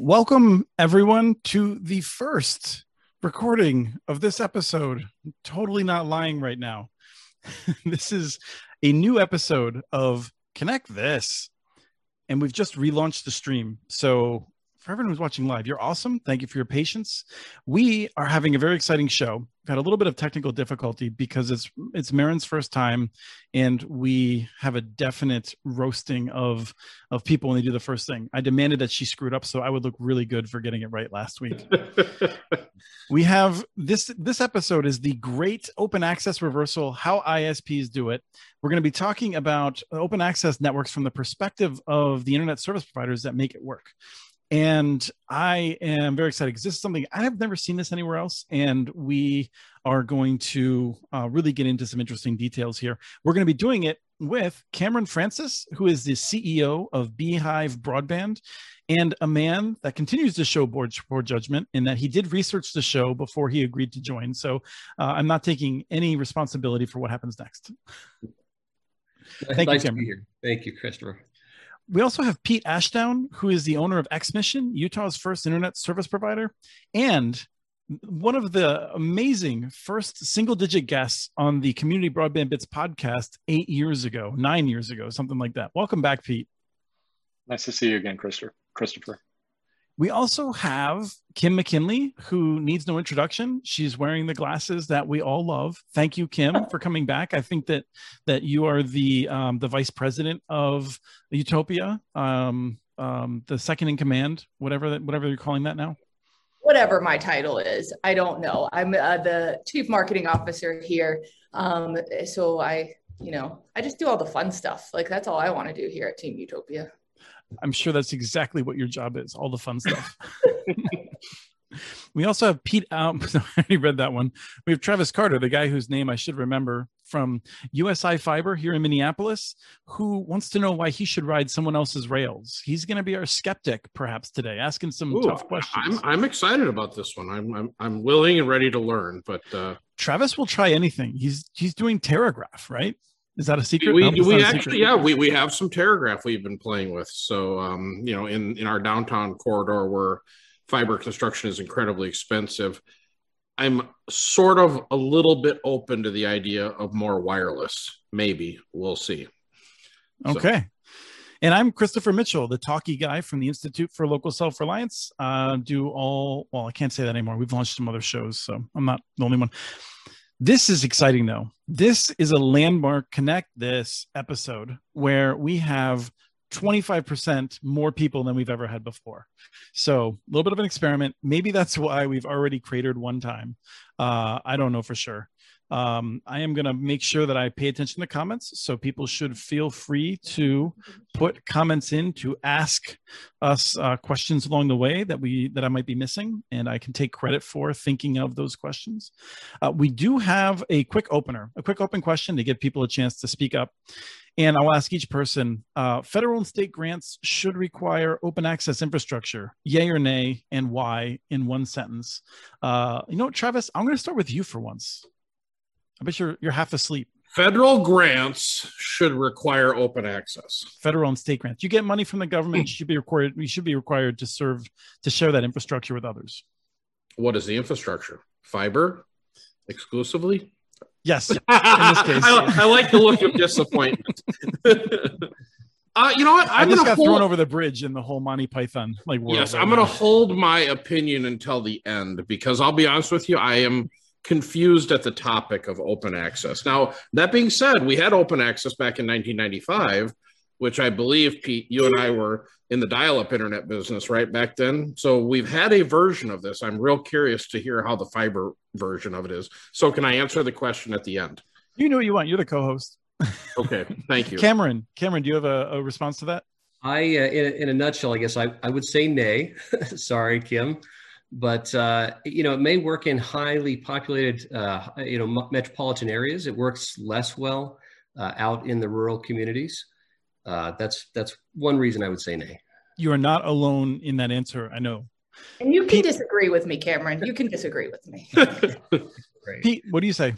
Welcome, everyone, to the first recording of this episode. I'm totally not lying right now. this is a new episode of Connect This, and we've just relaunched the stream. So for everyone who's watching live, you're awesome. Thank you for your patience. We are having a very exciting show. We've had a little bit of technical difficulty because it's it's Marin's first time, and we have a definite roasting of of people when they do the first thing. I demanded that she screwed up, so I would look really good for getting it right last week. we have this this episode is the great open access reversal how isps do it we're going to be talking about open access networks from the perspective of the internet service providers that make it work and I am very excited because this is something I have never seen this anywhere else, and we are going to uh, really get into some interesting details here. We're going to be doing it with Cameron Francis, who is the CEO of Beehive Broadband, and a man that continues to show board, board judgment in that he did research the show before he agreed to join. So uh, I'm not taking any responsibility for what happens next. Thank nice you, Cameron. Thank you, Christopher we also have Pete Ashdown, who is the owner of XMission, Utah's first internet service provider, and one of the amazing first single digit guests on the Community Broadband Bits podcast eight years ago, nine years ago, something like that. Welcome back, Pete. Nice to see you again, Christopher. We also have Kim McKinley, who needs no introduction. She's wearing the glasses that we all love. Thank you, Kim, for coming back. I think that that you are the um, the vice president of Utopia, um, um, the second in command, whatever that, whatever you're calling that now. Whatever my title is, I don't know. I'm uh, the chief marketing officer here, um, so I, you know, I just do all the fun stuff. Like that's all I want to do here at Team Utopia. I'm sure that's exactly what your job is, all the fun stuff. we also have Pete um, I already read that one. We have Travis Carter, the guy whose name I should remember from USI Fiber here in Minneapolis, who wants to know why he should ride someone else's rails. He's going to be our skeptic perhaps today, asking some Ooh, tough questions. I'm, I'm excited about this one. I'm, I'm, I'm willing and ready to learn, but uh... Travis will try anything. He's, he's doing Terragraph, right? Is that a secret? We, no, we actually, secret. yeah, we, we have some Terragraph we've been playing with. So, um, you know, in, in our downtown corridor where fiber construction is incredibly expensive, I'm sort of a little bit open to the idea of more wireless. Maybe we'll see. Okay. So. And I'm Christopher Mitchell, the talkie guy from the Institute for Local Self Reliance. Uh, do all, well, I can't say that anymore. We've launched some other shows, so I'm not the only one. This is exciting though. This is a landmark connect this episode where we have 25% more people than we've ever had before. So, a little bit of an experiment. Maybe that's why we've already cratered one time. Uh, I don't know for sure. Um, I am going to make sure that I pay attention to comments. So people should feel free to put comments in to ask us uh, questions along the way that we that I might be missing, and I can take credit for thinking of those questions. Uh, we do have a quick opener, a quick open question to give people a chance to speak up. And I'll ask each person uh, federal and state grants should require open access infrastructure, yay or nay, and why in one sentence. Uh, you know, Travis, I'm going to start with you for once. I bet you're you're half asleep. Federal grants should require open access. Federal and state grants. You get money from the government. you should be required. You should be required to serve to share that infrastructure with others. What is the infrastructure? Fiber, exclusively. Yes. In this case, I, I, like the look of disappointment. Uh, you know what? I'm I just got hold... thrown over the bridge in the whole Monty Python like world. Yes, I'm going to hold my opinion until the end because I'll be honest with you, I am confused at the topic of open access. Now, that being said, we had open access back in 1995, which I believe, Pete, you and I were in the dial up internet business right back then. So we've had a version of this. I'm real curious to hear how the fiber version of it is. So, can I answer the question at the end? You know what you want. You're the co host. okay. Thank you. Cameron, Cameron, do you have a, a response to that? I, uh, in, in, a nutshell, I guess I, I would say nay. Sorry, Kim but uh, you know it may work in highly populated uh, you know metropolitan areas. It works less well uh, out in the rural communities. Uh, that's that's one reason i would say nay. You are not alone in that answer i know. And you can pete, disagree with me cameron. You can disagree with me. Pete what do you say?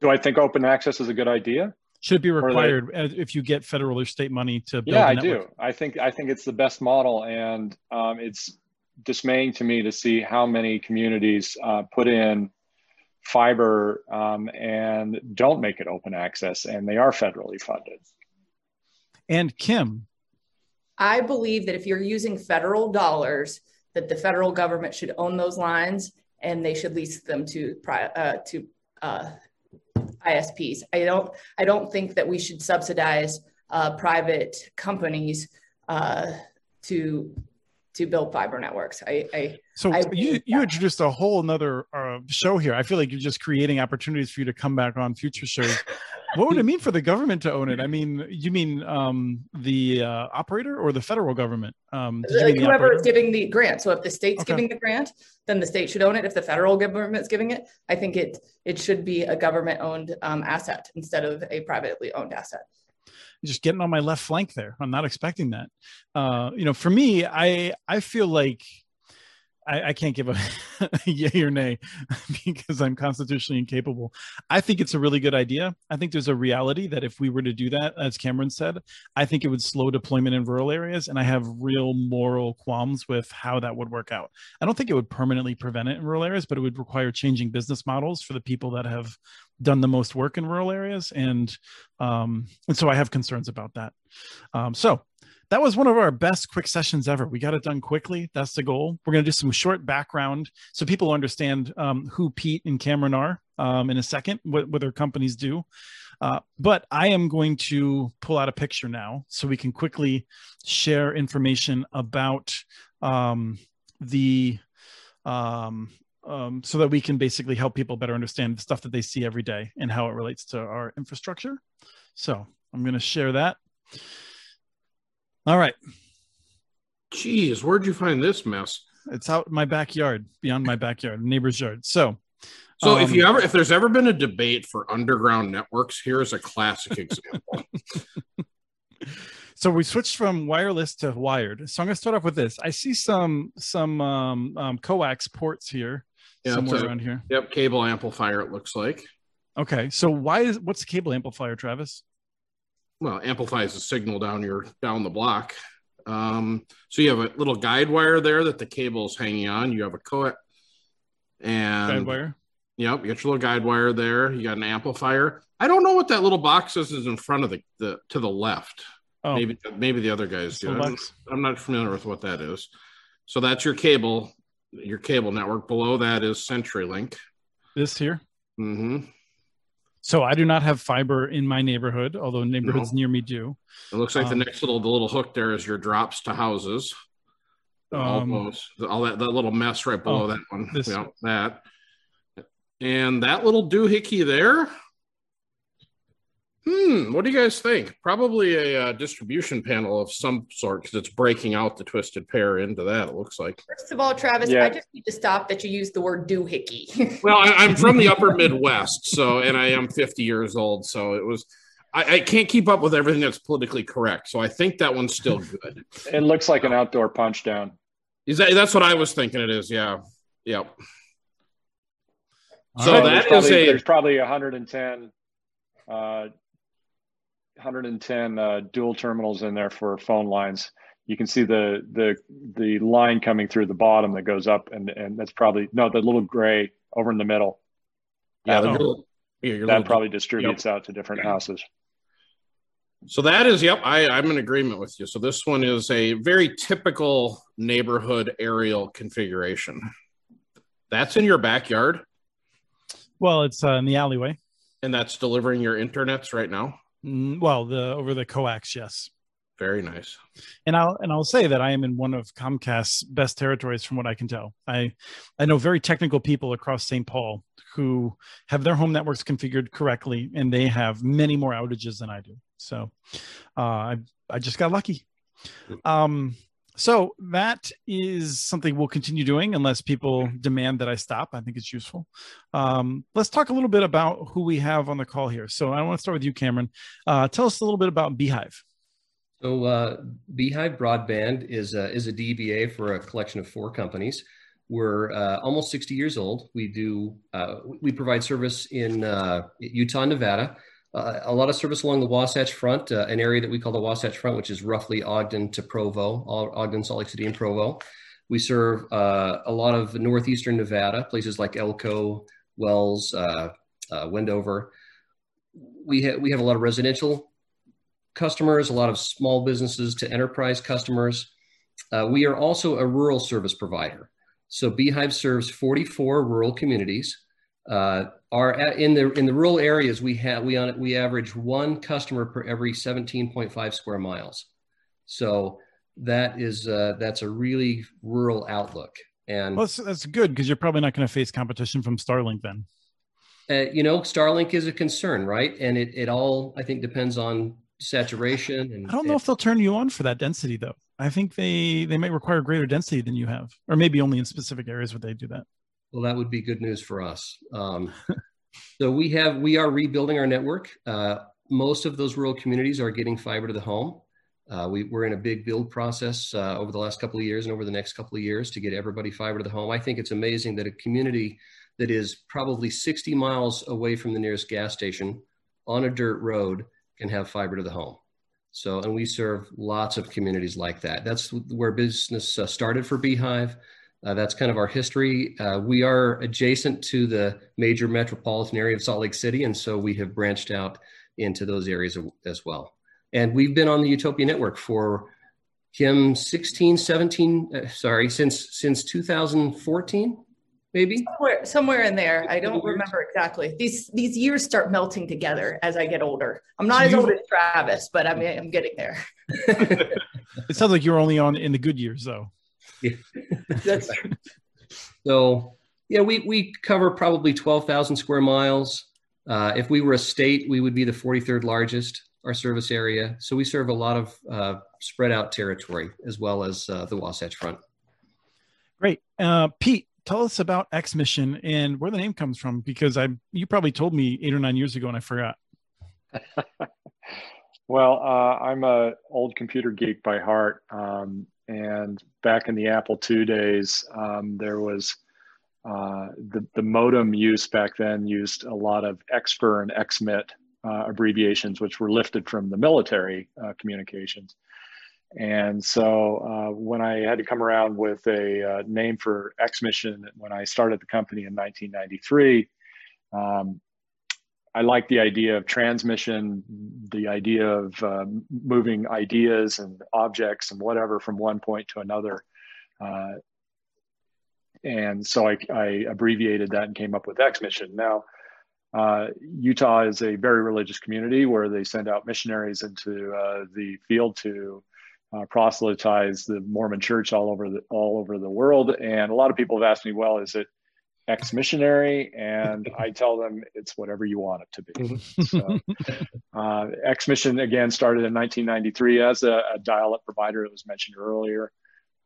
Do i think open access is a good idea? Should be required uh, if you get federal or state money to build? Yeah, a I network? do. I think I think it's the best model, and um, it's dismaying to me to see how many communities uh, put in fiber um, and don't make it open access, and they are federally funded. And Kim, I believe that if you're using federal dollars, that the federal government should own those lines and they should lease them to uh, to uh, ISPs. I don't I don't think that we should subsidize uh, private companies uh, to to build fiber networks. I, I so I you you introduced a whole another uh, show here. I feel like you're just creating opportunities for you to come back on future shows. what would it mean for the government to own it? I mean, you mean um, the uh, operator or the federal government? Um, did you like mean the whoever is giving the grant. So if the state's Okay. giving the grant, then the state should own it. If the federal government's giving it, I think it it should be a government owned um, asset instead of a privately owned asset. Just getting on my left flank there. I'm not expecting that. Uh, you know, for me, I I feel like I, I can't give a yay or nay because I'm constitutionally incapable. I think it's a really good idea. I think there's a reality that if we were to do that, as Cameron said, I think it would slow deployment in rural areas, and I have real moral qualms with how that would work out. I don't think it would permanently prevent it in rural areas, but it would require changing business models for the people that have done the most work in rural areas, and um, and so I have concerns about that. Um, so that was one of our best quick sessions ever. We got it done quickly. That's the goal. We're going to do some short background so people understand um, who Pete and Cameron are um, in a second, what, what their companies do. Uh, but I am going to pull out a picture now so we can quickly share information about um, the um, um, so that we can basically help people better understand the stuff that they see every day and how it relates to our infrastructure. So I'm going to share that. All right. Jeez, where'd you find this mess? It's out in my backyard, beyond my backyard, neighbor's yard. So, So if Um, you ever if there's ever been a debate for underground networks, here's a classic example. so we switched from wireless to wired. So I'm going to start off with this. I see some some um, um, coax ports here Yeah, somewhere a- around here. yep, cable amplifier it looks like. Okay, so why is what's the cable amplifier, Travis? Well, amplifies the signal down your down the block. Um, so you have a little guide wire there that the cable is hanging on. You have a coax and Guide wire. Yep, you got your little guide wire there. You got an amplifier. I don't know what that little box is, is in front of the, the to the left. Oh, Maybe maybe the other guys do. I'm. I'm not familiar with what that is. So that's your cable, your cable network. Below that is CenturyLink. This here. hmm So I do not have fiber in my neighborhood, although neighborhoods near me do. It looks like Um, the next little the little hook there is your drops to houses. Um, those, all that that little mess right below oh, that one. this- Yeah, that. And that little doohickey there. Hmm. What do you guys think? Probably a uh, distribution panel of some sort because it's breaking out the twisted pair into that. It looks like. First of all, Travis, Yeah. I just need to stop that you use the word doohickey. Well, I, I'm from the upper Midwest, so and I am 50 years old, so it was. I, I can't keep up with everything that's politically correct, so I think that one's still good. It looks like an outdoor punch down. Is that that's what I was thinking? It is, yeah, yep. All So right. that there's is probably, a- there's probably 110 uh, 110 uh, dual terminals in there for phone lines. You can see the the the line coming through the bottom that goes up, and and that's probably no the little gray over in the middle. Yeah, the little, yeah, your That little- probably distributes out to different houses. So that is, yep, I, I'm in agreement with you. So this one is a very typical neighborhood aerial configuration. That's in your backyard, Well, it's uh, in the alleyway. and that's delivering your internets right now. Mm, Well, the over the coax, yes. Very nice. And I'll and I'll say that I am in one of Comcast's best territories from what I can tell. I I know very technical people across St. Paul who have their home networks configured correctly, and they have many more outages than I do. So uh, I I just got lucky. Um, so that is something we'll continue doing unless people demand that I stop. I think it's useful. Um, let's talk a little bit about who we have on the call here. So I want to start with you, Cameron. Uh, tell us a little bit about Beehive. So uh, Beehive Broadband is a, is a DBA for a collection of four companies. We're uh, almost 60 years old. We do uh, we provide service in uh, Utah, Nevada, uh, a lot of service along the Wasatch Front, uh, an area that we call the Wasatch Front, which is roughly Ogden to Provo, Ogden, Salt Lake City, and Provo. We serve uh, a lot of northeastern Nevada, places like Elko, Wells, uh, uh, Wendover. We, ha- we have a lot of residential customers, a lot of small businesses to enterprise customers. We are also a rural service provider. So Beehive serves 44 rural communities. In the in the rural areas we have we on we average one customer per every 17.5 square miles. So that is uh, that's a really rural outlook. And well, that's, that's good because you're probably not going to face competition from Starlink then. Uh, you know, Starlink is a concern, right? And it, it all I think depends on saturation. And I don't know and, if they'll turn you on for that density though. I think they they might require greater density than you have, or maybe only in specific areas would they do that. Well, that would be good news for us. Um, so we have we are rebuilding our network. Uh, most of those rural communities are getting fiber to the home. Uh, we, are in a big build process uh, over the last couple of years and over the next couple of years to get everybody fiber to the home. I think it's amazing that a community that is probably 60 miles away from the nearest gas station on a dirt road can have fiber to the home. So, and we serve lots of communities like that. That's where business uh, started for Beehive. Uh, that's kind of our history. Uh, we are adjacent to the major metropolitan area of Salt Lake City, and so we have branched out into those areas as well. And we've been on the Utopia Network for Kim 16, 17, uh, sorry, since since 2014, maybe somewhere, somewhere in there. I don't remember exactly. These these years start melting together as I get older. I'm not as old as Travis, but I mean I'm getting there. it sounds like you're only on in the good years, though. Yeah. That's true. So yeah, we we cover probably 12,000 square miles. Uh, if we were a state, we would be the 43rd largest our service area. So we serve a lot of uh, spread out territory as well as uh, the Wasatch Front. Great. Uh, Pete, tell us about XMission and where the name comes from because I you probably told me eight or nine years ago and I forgot. well, uh, I'm a old computer geek by heart, um, and back in the Apple II days, um, there was uh, the the modem use back then used a lot of XFER and XMIT uh, abbreviations, which were lifted from the military uh, communications. And so uh, when I had to come around with a uh, name for XMission when I started the company in 1993, um, I like the idea of transmission, the idea of uh, moving ideas and objects and whatever from one point to another. Uh, and so I, I, abbreviated that and came up with XMission. Now, uh, Utah is a very religious community where they send out missionaries into uh, the field to uh, proselytize the Mormon Church all over the all over the world. And a lot of people have asked me, "Well, is it ex missionary?" And I tell them it's whatever you want it to be. so, uh, XMission again started in 1993 as a, a dial-up provider. It was mentioned earlier.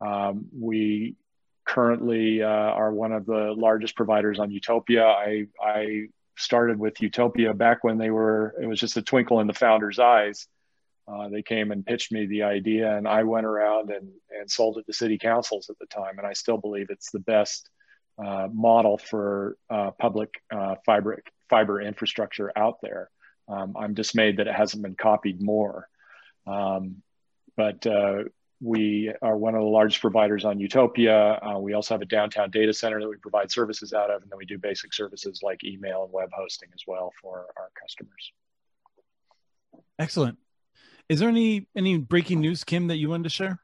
Um, we currently uh, are one of the largest providers on Utopia. I, I started with Utopia back when they were, it was just a twinkle in the founder's eyes. Uh, they came and pitched me the idea, and I went around and, and sold it to city councils at the time. And I still believe it's the best uh, model for uh, public uh, fiber, fiber infrastructure out there. Um, I'm dismayed that it hasn't been copied more. Um, but uh, we are one of the largest providers on Utopia. We also have a downtown data center that we provide services out of, and then we do basic services like email and web hosting as well for our customers. Excellent. Is there any any breaking news, Kim, that you wanted to share?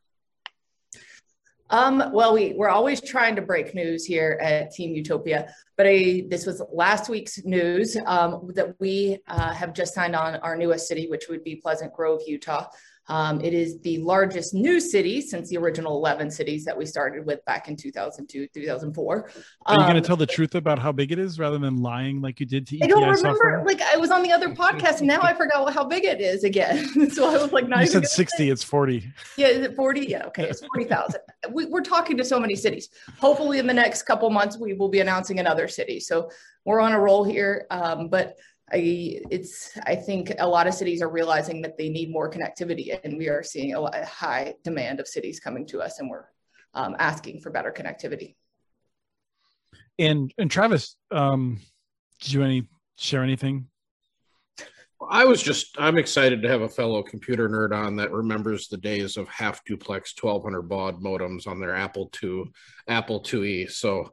Um, well, we, we're always trying to break news here at Team Utopia, but I, this was last week's news um, that we uh, have just signed on our newest city, which would be Pleasant Grove, Utah. Um, it is the largest new city since the original 11 cities that we started with back in 2002, 2004. Are you going to um, tell the truth about how big it is rather than lying like you did to ETI I don't remember. Software? Like I was on the other podcast and now I forgot how big it is again. so I was like, not you said 60, say. it's 40. Yeah, is it 40? Yeah, okay, it's 40,000. we, we're talking to so many cities. Hopefully in the next couple months, we will be announcing another city. So we're on a roll here. Um, but I it's I think a lot of cities are realizing that they need more connectivity, and we are seeing a, a high demand of cities coming to us, and we're um, asking for better connectivity. And and Travis, um, did you any share anything? I was just I'm excited to have a fellow computer nerd on that remembers the days of half duplex 1200 baud modems on their Apple II, Apple IIe. So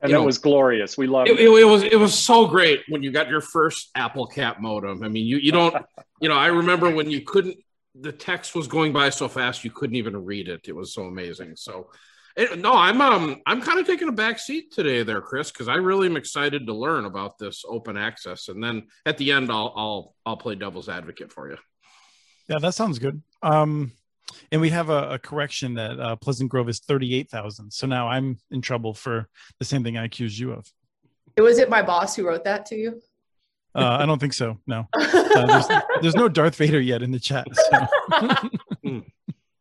and You it know, was glorious. We loved it, it. it, it was it was so great when you got your first Apple Cat modem. I mean, you you don't you know I remember when you couldn't the text was going by so fast you couldn't even read it. It was so amazing. So it, no, I'm um I'm kind of taking a back seat today there, Chris, because I really am excited to learn about this open access, and then at the end I'll I'll I'll play devil's advocate for you. Yeah, that sounds good. Um, and we have a, a correction that uh, Pleasant Grove is thirty-eight thousand. So now I'm in trouble for the same thing I accused you of. Was it my boss who wrote that to you? Uh, I don't think so. No, uh, there's, there's no Darth Vader yet in the chat. So,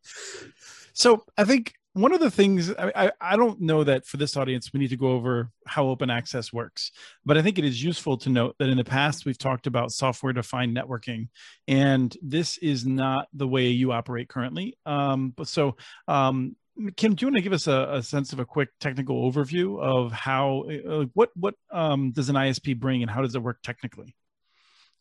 so I think one of the things I, I, don't know that for this audience we need to go over how open access works, but I think it is useful to note that in the past we've talked about software defined networking, and this is not the way you operate currently. Um, but so um, Kim, do you want to give us a, a, sense of a quick technical overview of how uh, what what um, does an ISP bring and how does it work technically?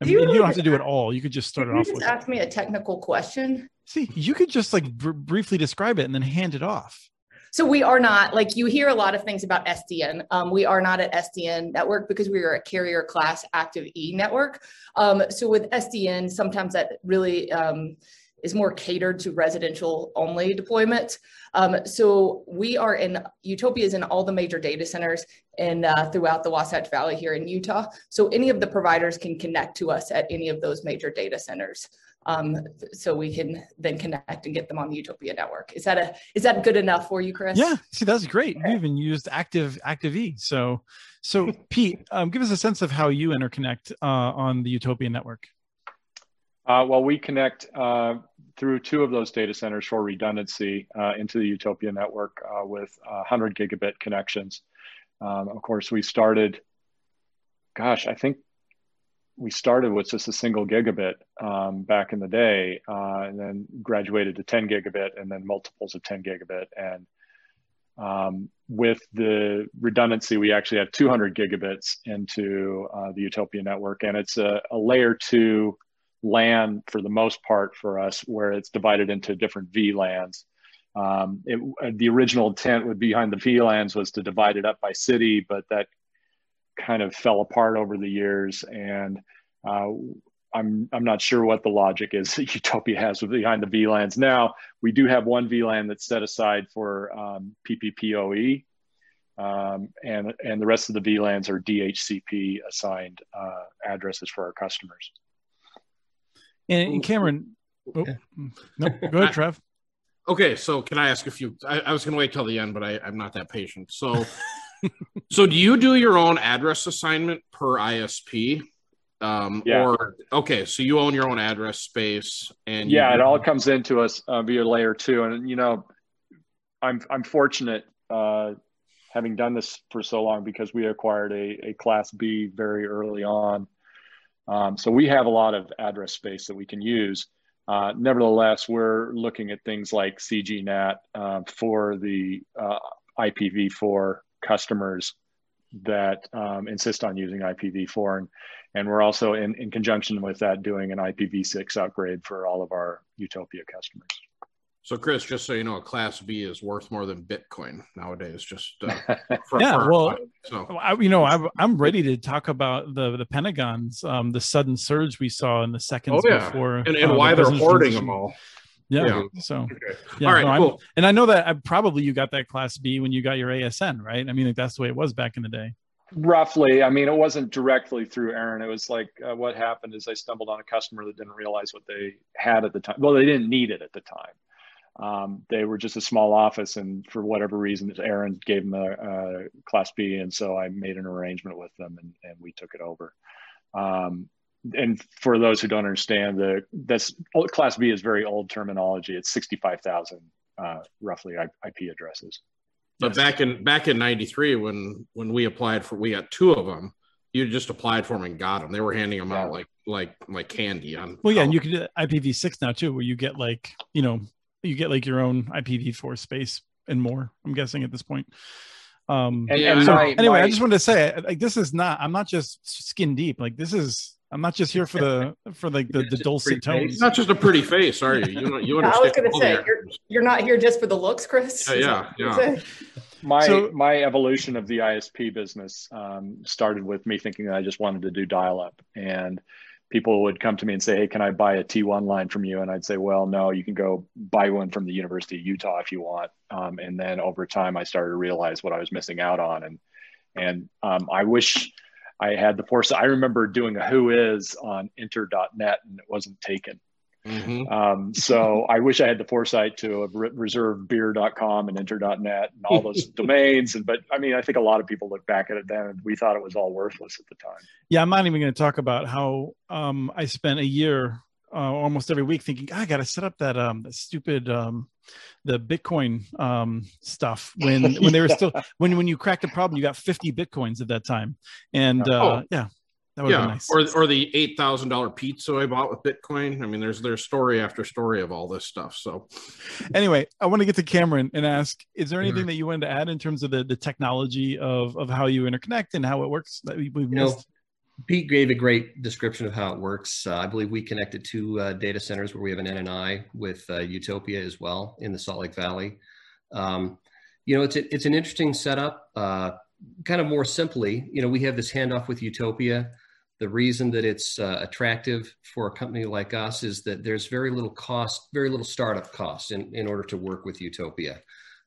I mean, you you, don't have to do it all. You could just start it you off just with. ask me a technical question? See, you could just like br- briefly describe it and then hand it off. So we are not like you hear a lot of things about SDN. Um, we are not at SDN network because we are a carrier class active E network. Um, so with SDN, sometimes that really um, is more catered to residential only deployment. Um, so we are in Utopia is in all the major data centers and uh, throughout the Wasatch Valley here in Utah. So any of the providers can connect to us at any of those major data centers. Um, so we can then connect and get them on the Utopia network. Is that a is that good enough for you, Chris? Yeah, see, that's great. You even used active active E. So, so Pete, um, give us a sense of how you interconnect uh, on the Utopia network. Uh, well, we connect uh, through two of those data centers for redundancy uh, into the Utopia network uh, with 100 gigabit connections. Um, of course, we started, gosh, I think we started with just a single gigabit um, back in the day, uh, and then graduated to 10 gigabit, and then multiples of 10 gigabit. And um, with the redundancy, we actually have 200 gigabits into uh, the Utopia network, and it's a, a layer two LAN for the most part for us, where it's divided into different VLANs. Um, it, the original intent behind the VLANs was to divide it up by city, but that kind of fell apart over the years. And uh, I'm I'm not sure what the logic is that Utopia has behind the VLANs. Now we do have one VLAN that's set aside for um, PPPoE, um, and and the rest of the VLANs are DHCP assigned uh, addresses for our customers. And, and Cameron, oh, no, go ahead, Trev. Okay, so can I ask a few? I, I was going to wait till the end, but I, I'm not that patient. So, so do you do your own address assignment per ISP? Um, Yeah. Or okay, so you own your own address space, and yeah, it all comes into us uh, via layer two, and you know, I'm I'm fortunate uh, having done this for so long because we acquired a, a Class B very early on, um, so we have a lot of address space that we can use. Uh, nevertheless, we're looking at things like CGNAT uh, for the uh, IPv4 customers that um, insist on using IPv4, and and we're also in, in conjunction with that doing an IPv6 upgrade for all of our Utopia customers. So, Chris, just so you know, a Class B is worth more than Bitcoin nowadays. Just uh, for, Yeah, for- well, so I, you know, I'm, I'm ready to talk about the the Pentagon's um, the sudden surge we saw in the seconds Oh, yeah. before, and, and uh, the why they're hoarding transition. them all. Yeah. Yeah. So Okay. yeah, all right, no, cool. and I know that I, probably you got that Class B when you got your ASN, right? I mean, like, that's the way it was back in the day. Roughly, I mean, it wasn't directly through ARIN. It was like uh, what happened is I stumbled on a customer that didn't realize what they had at the time. Well, they didn't need it at the time. Um, they were just a small office, and for whatever reason, ARIN gave them a, a Class B, and so I made an arrangement with them, and, and we took it over. Um, and for those who don't understand, the this Class B is very old terminology. It's sixty-five thousand uh, roughly IP addresses. But Yes. back in back in '93, when when we applied for, we got two of them. You just applied for them and got them. They were handing them out like like like candy on. Well, yeah, and you can do IPv6 now too, where you get like you know you get like your own IPv4 space and more. I'm guessing at this point. Um, And, and so my, anyway, I just wanted to say, like, this is not. I'm not just skin deep. Like, this is I'm not just here for the for like the, the dulcet tones. It's not just a pretty face, are you? You, you understand? I was going to say you're, you're not here just for the looks, Chris. Yeah, yeah, that what you're yeah. My So- my evolution of the ISP business um, started with me thinking that I just wanted to do dial up, and people would come to me and say, "Hey, can I buy a T1 line from you?" And I'd say, "Well, no, you can go buy one from the University of Utah if you want." Um, and then over time, I started to realize what I was missing out on, and and um, I wish I had the foresight. I remember doing a Who Is on Enter.net, and it wasn't taken. Mhm. Um, so I wish I had the foresight to have re- reserved beer.com and enter.net and all those domains. And, but I mean, I think a lot of people look back at it then and we thought it was all worthless at the time. Yeah, I'm not even going to talk about how um, I spent a year uh, almost every week thinking I got to set up that um, that stupid um, the Bitcoin um, stuff when when they were still when when you cracked a problem you got 50 bitcoins at that time and uh, Oh. yeah that would be Yeah, nice. or or the eight thousand dollar pizza I bought with Bitcoin. I mean, there's there's story after story of all this stuff. So anyway, I want to get to Cameron and ask: Is there anything Mhm. that you wanted to add in terms of the, the technology of, of how you interconnect and how it works that we, we've You know. Pete gave a great description of how it works. Uh, I believe we connected two uh, data centers where we have an NNI with uh, Utopia as well in the Salt Lake Valley. Um, you know, it's a, it's an interesting setup. Uh, kind of more simply, you know, we have this handoff with Utopia. The reason that it's uh, attractive for a company like us is that there's very little cost, very little startup cost in, in order to work with Utopia.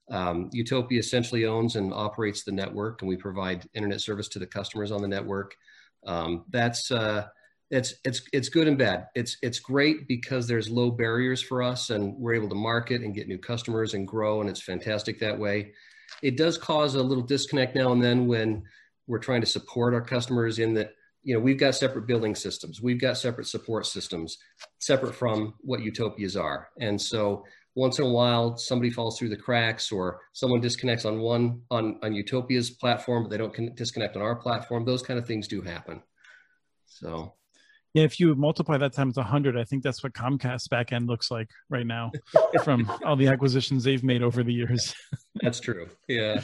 Um, Utopia essentially owns and operates the network, and we provide internet service to the customers on the network. Um, that's uh, it's it's it's good and bad. It's it's great because there's low barriers for us, and we're able to market and get new customers and grow, and it's fantastic that way. It does cause a little disconnect now and then when we're trying to support our customers in that you know we've got separate building systems, we've got separate support systems, separate from what utopias are, and so once in a while somebody falls through the cracks or someone disconnects on one on on utopia's platform but they don't con- disconnect on our platform those kind of things do happen. So. Yeah, if you multiply that times 100, I think that's what Comcast backend looks like right now from all the acquisitions they've made over the years. that's true. Yeah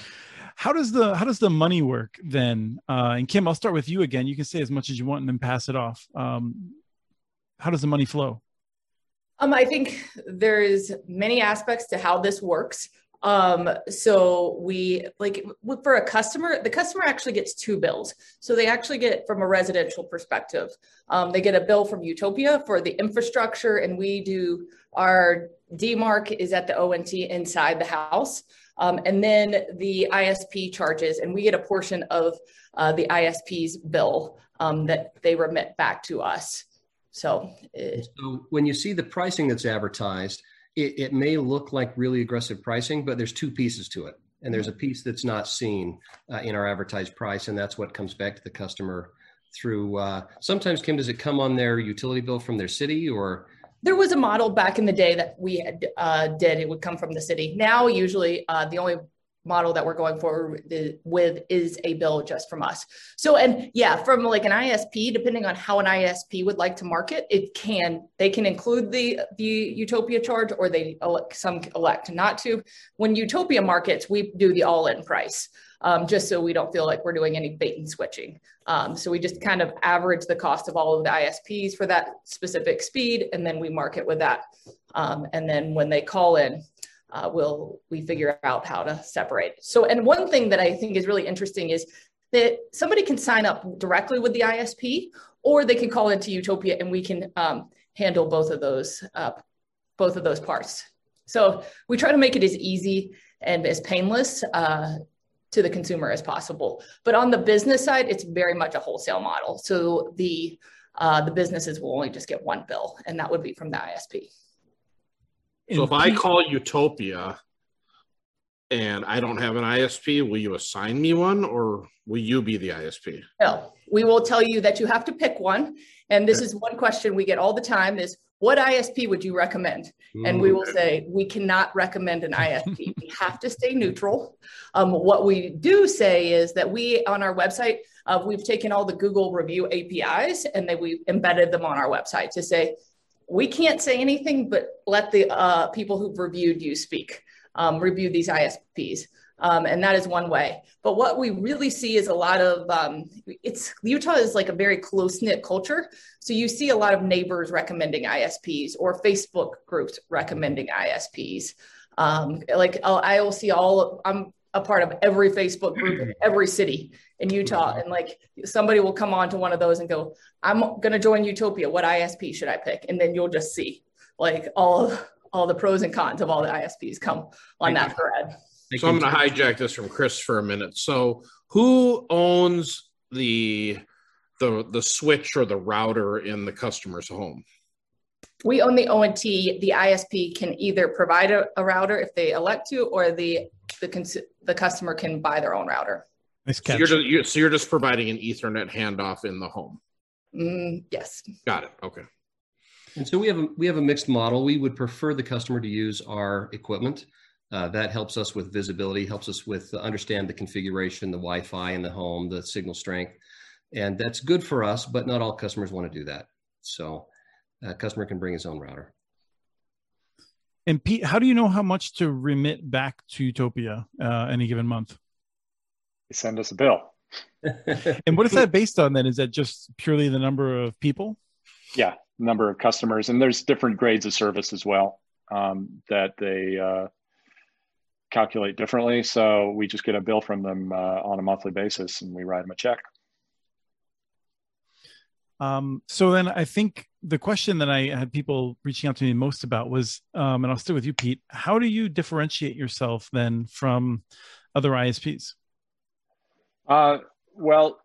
How does the how does the money work then? Uh, and Kim, I'll start with you again. You can say as much as you want and then pass it off. Um, how does the money flow? Um, I think there's many aspects to how this works. Um, so we like for a customer, the customer actually gets two bills. So they actually get from a residential perspective, um, they get a bill from Utopia for the infrastructure, and we do our demarc is at the ONT inside the house. Um, and then the ISP charges, and we get a portion of uh, the ISP's bill um, that they remit back to us. So uh, so when you see the pricing that's advertised it, it may look like really aggressive pricing but there's two pieces to it and there's a piece that's not seen uh, in our advertised price and that's what comes back to the customer through uh, sometimes kim does it come on their utility bill from their city or there was a model back in the day that we had, uh, did. It would come from the city. Now, usually, uh, the only model that we're going forward with is a bill just from us. So, and yeah, from like an ISP, depending on how an ISP would like to market, it can they can include the the Utopia charge, or they elect, some elect not to. When Utopia markets, we do the all-in price, um, just so we don't feel like we're doing any bait and switching. Um, so we just kind of average the cost of all of the ISPs for that specific speed, and then we market with that. Um, and then when they call in, uh, we'll we figure out how to separate. So, and one thing that I think is really interesting is that somebody can sign up directly with the ISP, or they can call into Utopia, and we can um, handle both of those uh, both of those parts. So we try to make it as easy and as painless uh, to the consumer as possible. But on the business side, it's very much a wholesale model. So the uh, the businesses will only just get one bill, and that would be from the ISP. So if I call Utopia and I don't have an ISP, will you assign me one or will you be the ISP? No, we will tell you that you have to pick one. And this is one question we get all the time is what ISP would you recommend? And we will say, we cannot recommend an ISP. we have to stay neutral. Um, what we do say is that we, on our website, uh, we've taken all the Google review APIs and then we embedded them on our website to say, we can't say anything, but let the uh, people who've reviewed you speak, um, review these ISPs. Um, and that is one way. But what we really see is a lot of um, it's Utah is like a very close knit culture. So you see a lot of neighbors recommending ISPs or Facebook groups recommending ISPs. Um, like I will see all I'm a part of every Facebook group in every city in Utah, and like somebody will come on to one of those and go, "I'm going to join Utopia. What ISP should I pick?" And then you'll just see like all all the pros and cons of all the ISPs come on that thread. So I'm going to hijack this from Chris for a minute. So who owns the the the switch or the router in the customer's home? We own the ONT. The ISP can either provide a, a router if they elect to, or the the cons- the customer can buy their own router. Nice so you're, just, you're, so you're just providing an Ethernet handoff in the home. Mm, yes. Got it. Okay. And so we have a, we have a mixed model. We would prefer the customer to use our equipment. Uh, that helps us with visibility, helps us with uh, understand the configuration, the Wi-Fi in the home, the signal strength, and that's good for us. But not all customers want to do that. So, a customer can bring his own router. And Pete, how do you know how much to remit back to Utopia uh, any given month? They send us a bill. and what is that based on then? Is that just purely the number of people? Yeah, number of customers, and there's different grades of service as well um, that they uh, calculate differently. So we just get a bill from them uh, on a monthly basis, and we write them a check. Um, so then I think the question that I had people reaching out to me most about was, um, and I'll start with you, Pete. How do you differentiate yourself then from other ISPs? Uh, well,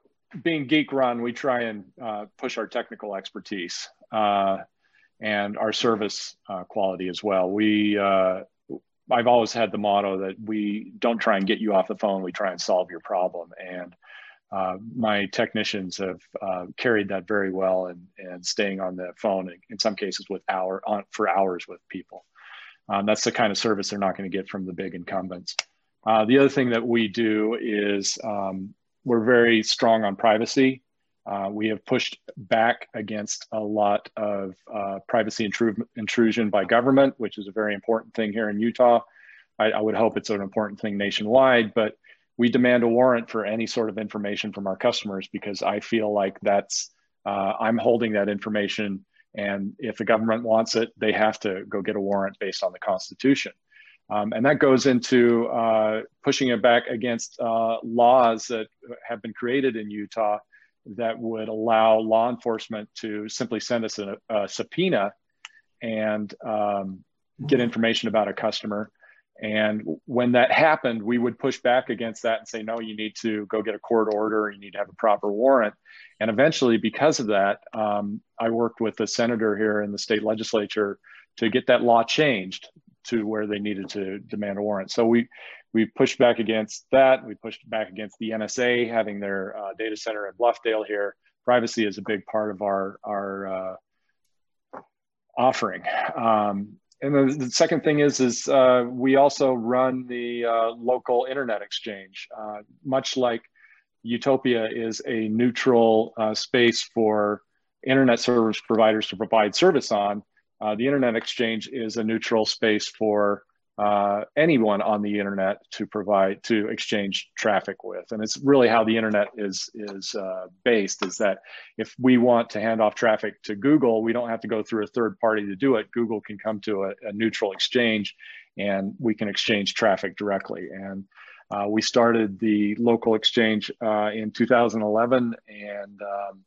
being geek run, we try and uh, push our technical expertise uh, and our service uh, quality as well. We, uh, I've always had the motto that we don't try and get you off the phone. We try and solve your problem. And uh, my technicians have uh, carried that very well and, and staying on the phone in some cases with hour on for hours with people. Um, that's the kind of service they're not going to get from the big incumbents. Uh, the other thing that we do is um, we're very strong on privacy. Uh, we have pushed back against a lot of uh, privacy intru- intrusion by government, which is a very important thing here in Utah. I, I would hope it's an important thing nationwide, but we demand a warrant for any sort of information from our customers because I feel like that's uh, I'm holding that information, and if the government wants it, they have to go get a warrant based on the Constitution. Um, and that goes into uh, pushing it back against uh, laws that have been created in Utah that would allow law enforcement to simply send us a, a subpoena and um, get information about a customer and when that happened, we would push back against that and say, no, you need to go get a court order, you need to have a proper warrant. And eventually, because of that, um, I worked with the senator here in the state legislature to get that law changed to where they needed to demand a warrant. So we we pushed back against that. We pushed back against the NSA having their uh, data center in Bluffdale here. Privacy is a big part of our our uh, offering. Um, and then the second thing is is uh, we also run the uh, local internet exchange, uh, much like Utopia is a neutral uh, space for internet service providers to provide service on. Uh, the internet exchange is a neutral space for uh, anyone on the internet to provide to exchange traffic with. And it's really how the internet is is uh, based is that if we want to hand off traffic to google we don't have to go through a third party to do it. Google can come to a, a neutral exchange and we can exchange traffic directly. And uh, we started the local exchange uh, in 2011 and um,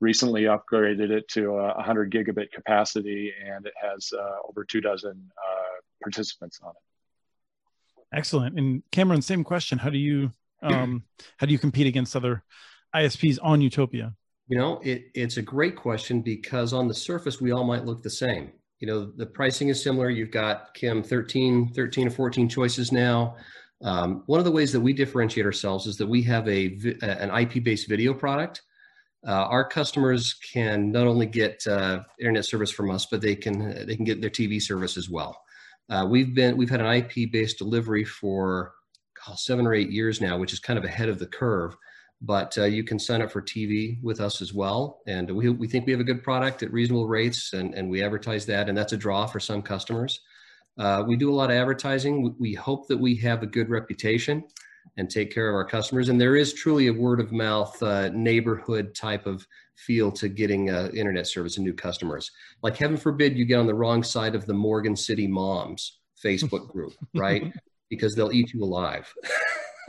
recently upgraded it to a 100 gigabit capacity and it has uh, over two dozen uh, participants on it. Excellent. And Cameron, same question. How do you um, how do you compete against other ISPs on Utopia? You know, it, it's a great question because on the surface, we all might look the same. You know, the pricing is similar. You've got, Kim, 13, 13 or 14 choices now. Um, one of the ways that we differentiate ourselves is that we have a an IP-based video product. Uh, our customers can not only get uh, internet service from us, but they can they can get their TV service as well. Uh, we've been we've had an IP based delivery for oh, seven or eight years now, which is kind of ahead of the curve. But uh, you can sign up for TV with us as well, and we we think we have a good product at reasonable rates, and and we advertise that, and that's a draw for some customers. Uh, we do a lot of advertising. We, we hope that we have a good reputation and take care of our customers. And there is truly a word of mouth uh, neighborhood type of feel to getting uh, internet service and new customers. Like heaven forbid you get on the wrong side of the Morgan City Moms Facebook group, right? because they'll eat you alive.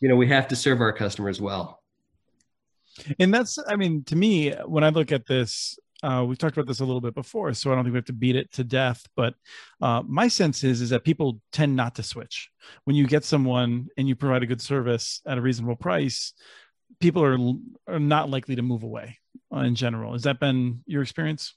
you know, we have to serve our customers well. And that's, I mean, to me, when I look at this, uh, we've talked about this a little bit before, so I don't think we have to beat it to death. But uh, my sense is is that people tend not to switch. When you get someone and you provide a good service at a reasonable price, people are are not likely to move away uh, in general. Has that been your experience?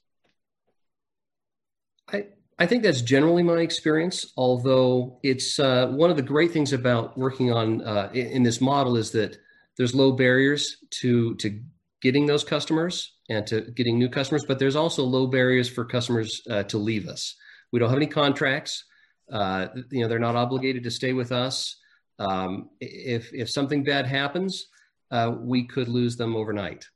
I I think that's generally my experience. Although it's uh, one of the great things about working on uh, in, in this model is that there's low barriers to to getting those customers and to getting new customers, but there's also low barriers for customers uh, to leave us. We don't have any contracts. Uh, you know, they're not obligated to stay with us. Um, if if something bad happens, uh, we could lose them overnight,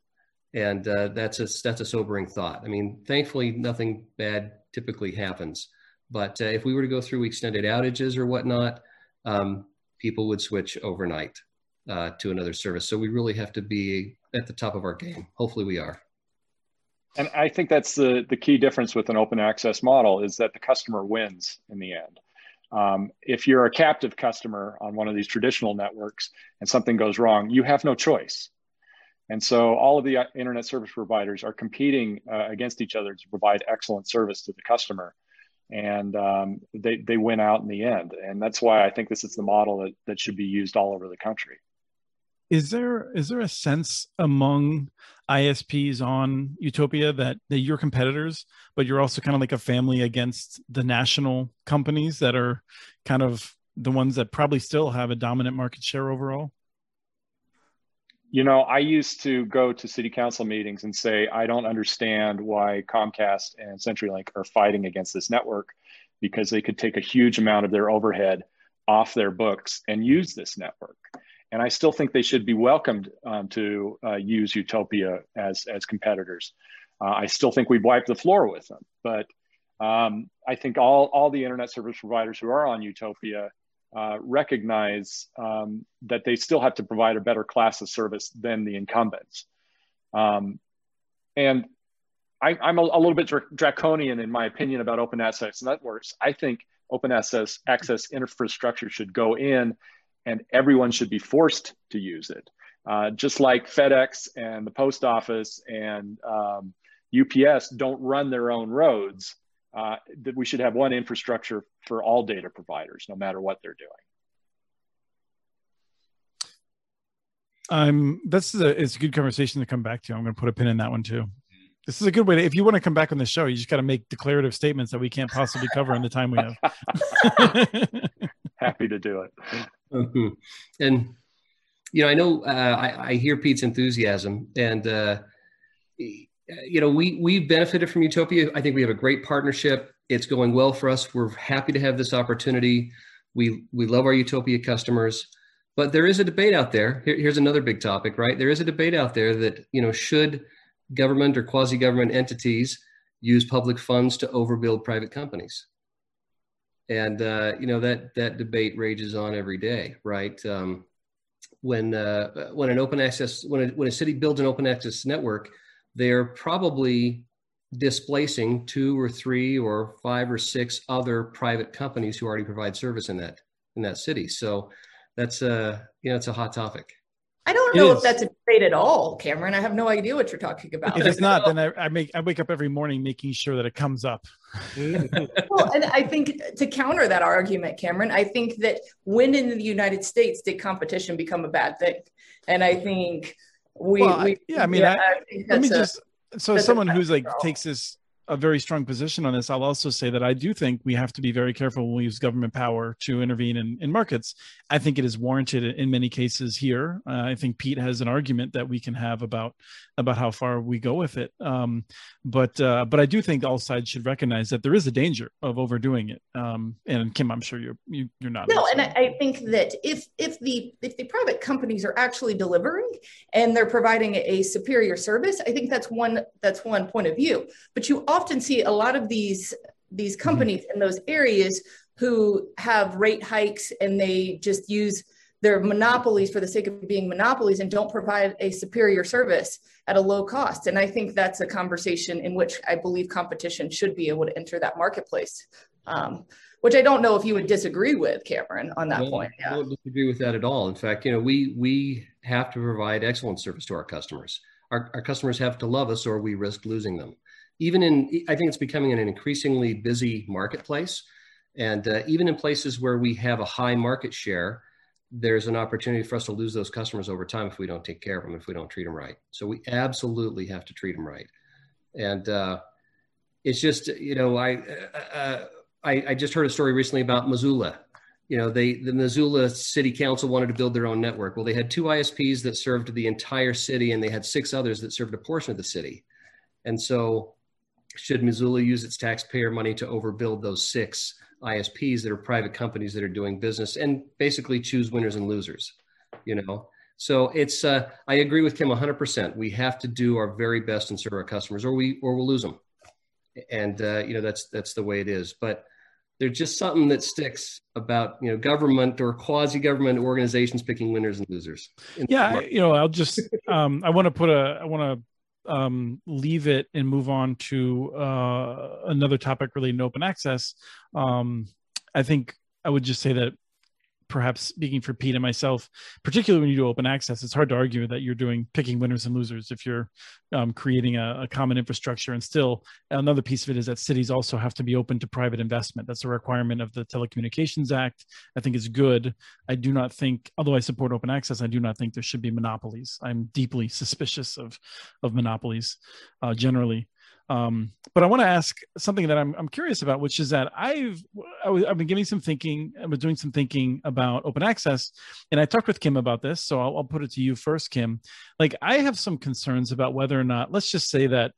and uh, that's a that's a sobering thought. I mean, thankfully, nothing bad typically happens, but uh, if we were to go through extended outages or whatnot, um, people would switch overnight uh, to another service. So we really have to be at the top of our game. Hopefully, we are. And I think that's the, the key difference with an open access model is that the customer wins in the end. Um, if you're a captive customer on one of these traditional networks and something goes wrong, you have no choice. And so all of the uh, internet service providers are competing uh, against each other to provide excellent service to the customer. And um, they, they win out in the end. And that's why I think this is the model that, that should be used all over the country is there is there a sense among isps on utopia that, that you're competitors but you're also kind of like a family against the national companies that are kind of the ones that probably still have a dominant market share overall? You know i used to go to city council meetings and say i don't understand why comcast and centurylink are fighting against this network because they could take a huge amount of their overhead off their books and use this network and I still think they should be welcomed um, to uh, use Utopia as as competitors. Uh, I still think we've wiped the floor with them, but um, I think all all the internet service providers who are on Utopia uh, recognize um, that they still have to provide a better class of service than the incumbents. Um, and I, am a, a, little bit dr- draconian in my opinion about open access networks. I think open access access infrastructure should go in and everyone should be forced to use it. Uh, just like FedEx and the post office and um, UPS don't run their own roads, uh, that we should have one infrastructure for all data providers, no matter what they're doing. Um, this is a it's a good conversation to come back to. I'm going to put a pin in that one too. This is a good way to, if you want to come back on the show, you just got to make declarative statements that we can't possibly cover in the time we have. Happy to do it. Mm-hmm. And you know, I know uh, I, I, hear Pete's enthusiasm, and uh, you know, we we benefited from Utopia. I think we have a great partnership. It's going well for us. We're happy to have this opportunity. We we love our Utopia customers, but there is a debate out there. Here, here's another big topic, right? There is a debate out there that you know should government or quasi government entities use public funds to overbuild private companies and uh, you know that that debate rages on every day, right? Um, when uh, when an open access when a, when a city builds an open access network, they're probably displacing two or three or five or six other private companies who already provide service in that in that city. So that's a uh, you know it's a hot topic. I don't know if that's a debate at all, Cameron. I have no idea what you're talking about. If it's not, then I, I, make I wake up every morning making sure that it comes up. well, and I think to counter that argument, Cameron, I think that when in the United States did competition become a bad thing? And I think we, well, we yeah, I mean, yeah, I, I let me a, just so someone who's like takes this a very strong position on this. I'll also say that I do think we have to be very careful when we use government power to intervene in, in markets. I think it is warranted in many cases here. Uh, I think Pete has an argument that we can have about about how far we go with it. Um, but uh, but I do think all sides should recognize that there is a danger of overdoing it. Um, and Kim, I'm sure you're you, are you are not. No, and I, I think that if if the if the private companies are actually delivering and they're providing a superior service, I think that's one that's one point of view. But you often see a lot of these these mm-hmm. companies in those areas who have rate hikes and they just use their monopolies for the sake of being monopolies and don't provide a superior service at a low cost. And I think that's a conversation in which I believe competition should be able to enter that marketplace. Um, which I don't know if you would disagree with, Cameron, on that point. Yeah. I don't disagree with that at all. In fact, you know, we we have to provide excellent service to our customers. Our, our customers have to love us, or we risk losing them. Even in, I think it's becoming an increasingly busy marketplace, and uh, even in places where we have a high market share, there's an opportunity for us to lose those customers over time if we don't take care of them, if we don't treat them right. So we absolutely have to treat them right. And uh, it's just, you know, I, uh, uh I, I just heard a story recently about Missoula. You know, they the Missoula City Council wanted to build their own network. Well, they had two ISPs that served the entire city, and they had six others that served a portion of the city. And so, should Missoula use its taxpayer money to overbuild those six ISPs that are private companies that are doing business and basically choose winners and losers? You know, so it's uh, I agree with Kim 100%. We have to do our very best and serve our customers, or we or we'll lose them. And uh, you know that's that's the way it is. But there's just something that sticks about you know government or quasi government organizations picking winners and losers yeah you know i'll just um i want to put a i want to um leave it and move on to uh another topic related to open access. Um i think i would just say that perhaps speaking for Pete and myself, particularly when you do open access, it's hard to argue that you're doing picking winners and losers if you're um, creating a, a, common infrastructure. And still, another piece of it is that cities also have to be open to private investment. That's a requirement of the Telecommunications Act. I think is good. I do not think, although I support open access, I do not think there should be monopolies. I'm deeply suspicious of of monopolies uh, generally. Um, but I want to ask something that I'm, I'm curious about, which is that I've I w- I've been giving some thinking, I was doing some thinking about open access, and I talked with Kim about this. So I'll, I'll put it to you first, Kim. Like I have some concerns about whether or not, let's just say that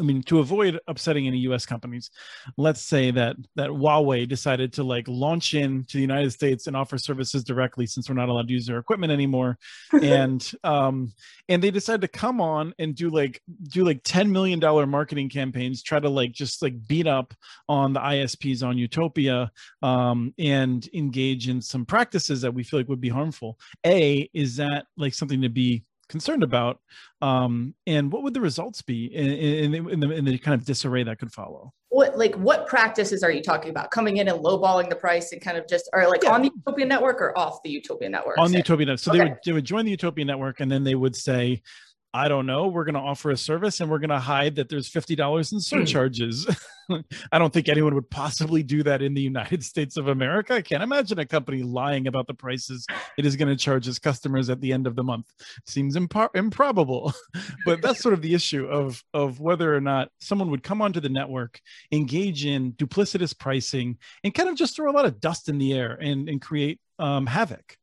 I mean, to avoid upsetting any U.S. companies, let's say that that Huawei decided to like launch in to the United States and offer services directly, since we're not allowed to use their equipment anymore, and um, and they decided to come on and do like do like ten million dollar marketing campaigns, try to like just like beat up on the ISPs on Utopia, um, and engage in some practices that we feel like would be harmful. A is that like something to be concerned about um, and what would the results be in, in, in, the, in the kind of disarray that could follow what like what practices are you talking about coming in and lowballing the price and kind of just are like yeah. on the utopian network or off the utopian network on the utopian network so okay. they would they would join the utopian network and then they would say I don't know. We're going to offer a service and we're going to hide that there's $50 in surcharges. I don't think anyone would possibly do that in the United States of America. I can't imagine a company lying about the prices it is going to charge its customers at the end of the month. Seems improbable. but that's sort of the issue of, of whether or not someone would come onto the network, engage in duplicitous pricing, and kind of just throw a lot of dust in the air and, and create um, havoc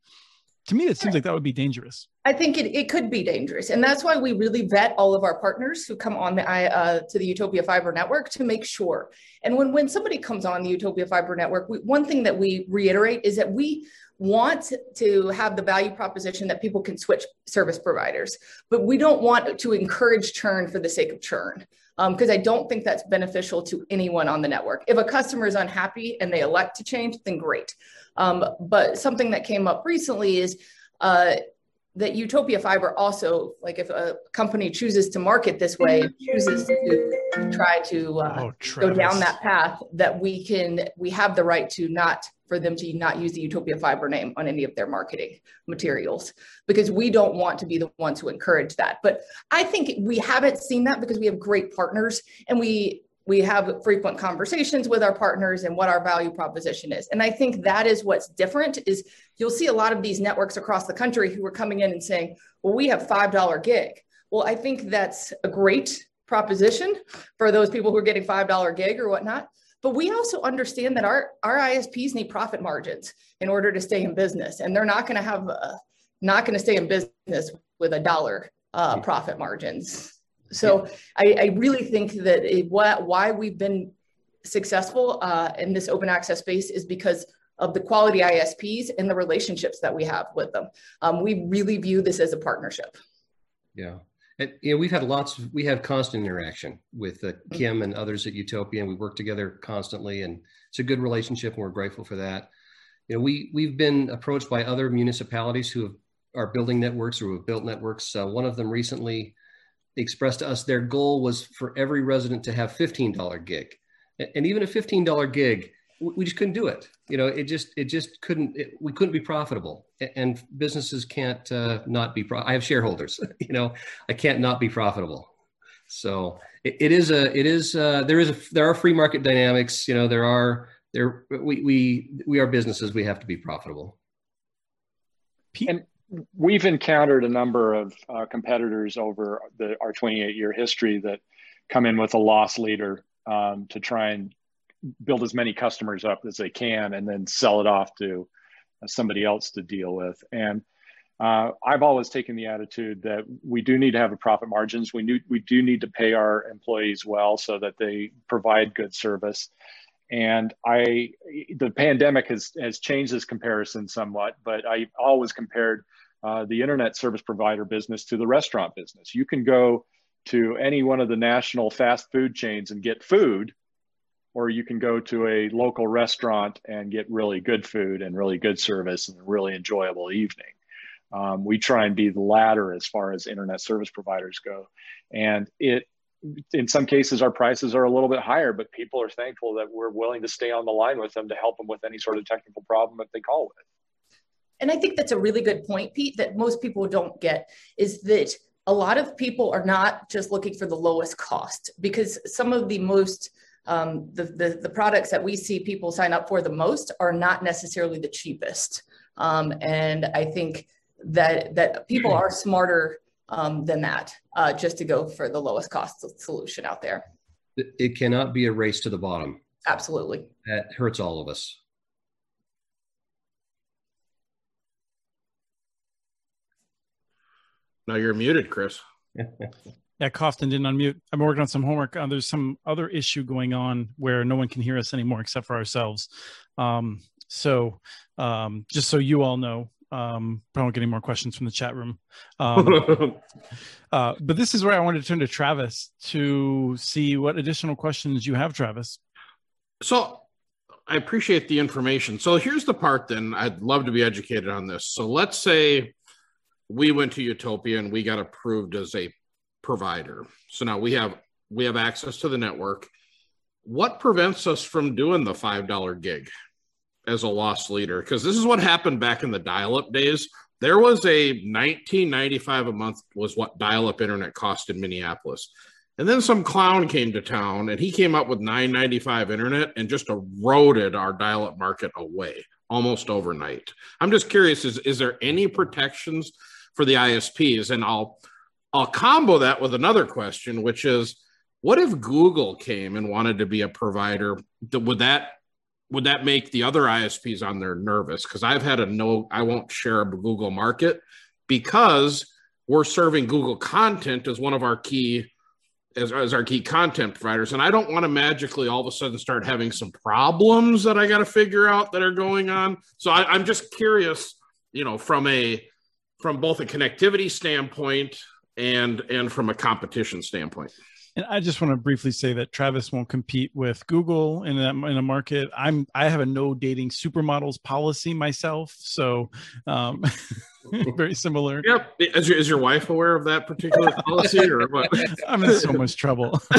to me it seems like that would be dangerous i think it, it could be dangerous and that's why we really vet all of our partners who come on the uh, to the utopia fiber network to make sure and when when somebody comes on the utopia fiber network we, one thing that we reiterate is that we want to have the value proposition that people can switch service providers but we don't want to encourage churn for the sake of churn because um, I don't think that's beneficial to anyone on the network. If a customer is unhappy and they elect to change, then great. Um, but something that came up recently is uh, that Utopia Fiber also, like if a company chooses to market this way, chooses to try to uh, oh, go down that path, that we can, we have the right to not for them to not use the Utopia Fiber name on any of their marketing materials because we don't want to be the ones who encourage that. But I think we haven't seen that because we have great partners and we we have frequent conversations with our partners and what our value proposition is. And i think that is what's different is you'll see a lot of these networks across the country who are coming in and saying well we have $5 gig. Well i think that's a great proposition for those people who are getting $5 gig or whatnot. But we also understand that our, our isps need profit margins in order to stay in business and they're not going to have a, not going to stay in business with a dollar uh, profit margins so yeah. I, I, really think that it, what, why we've been successful uh, in this open access space is because of the quality ISPs and the relationships that we have with them. Um, we really view this as a partnership. Yeah. And, you know, we've had lots. Of, we have constant interaction with uh, Kim and others at Utopia, and we work together constantly, and it's a good relationship, and we're grateful for that. You know, we we've been approached by other municipalities who have, are building networks or who have built networks. Uh, one of them recently expressed to us their goal was for every resident to have $15 gig, and even a $15 gig we just couldn't do it. You know, it just it just couldn't. It, we couldn't be profitable, and businesses can't uh, not be. Pro- I have shareholders. You know, I can't not be profitable. So it, it is a it is uh, there is a there are free market dynamics. You know, there are there we we we are businesses. We have to be profitable. And we've encountered a number of uh, competitors over the our 28 year history that come in with a loss leader um, to try and build as many customers up as they can and then sell it off to uh, somebody else to deal with. And uh, I've always taken the attitude that we do need to have a profit margins. We, we do need to pay our employees well so that they provide good service. And I, the pandemic has, has changed this comparison somewhat, but I always compared uh, the internet service provider business to the restaurant business. You can go to any one of the national fast food chains and get food, or you can go to a local restaurant and get really good food and really good service and a really enjoyable evening. Um, we try and be the latter as far as internet service providers go, and it in some cases our prices are a little bit higher, but people are thankful that we're willing to stay on the line with them to help them with any sort of technical problem that they call with. And I think that's a really good point, Pete, that most people don't get is that a lot of people are not just looking for the lowest cost because some of the most um, the, the, the, products that we see people sign up for the most are not necessarily the cheapest. Um, and I think that, that people are smarter um, than that uh, just to go for the lowest cost solution out there. It cannot be a race to the bottom. Absolutely. That hurts all of us. Now you're muted, Chris. Yeah, Cofton didn't unmute. I'm working on some homework. Uh, there's some other issue going on where no one can hear us anymore except for ourselves. Um, so um, just so you all know, um, probably won't get any more questions from the chat room. Um, uh, but this is where I wanted to turn to Travis to see what additional questions you have, Travis. So I appreciate the information. So here's the part then I'd love to be educated on this. So let's say we went to Utopia and we got approved as a provider. So now we have we have access to the network. What prevents us from doing the five dollar gig as a loss leader? Because this is what happened back in the dial-up days. There was a 1995 a month was what dial-up internet cost in Minneapolis. And then some clown came to town and he came up with 995 internet and just eroded our dial-up market away almost overnight. I'm just curious is is there any protections for the ISPs and I'll I'll combo that with another question, which is, what if Google came and wanted to be a provider? Would that would that make the other ISPs on there nervous? Because I've had a no, I won't share a Google market because we're serving Google content as one of our key as, as our key content providers. And I don't want to magically all of a sudden start having some problems that I got to figure out that are going on. So I, I'm just curious, you know, from a from both a connectivity standpoint and and from a competition standpoint. And I just want to briefly say that Travis won't compete with Google in a, in a market. I'm I have a no dating supermodels policy myself, so um, very similar. Yep. Is your, is your wife aware of that particular policy, or what? I'm in so much trouble.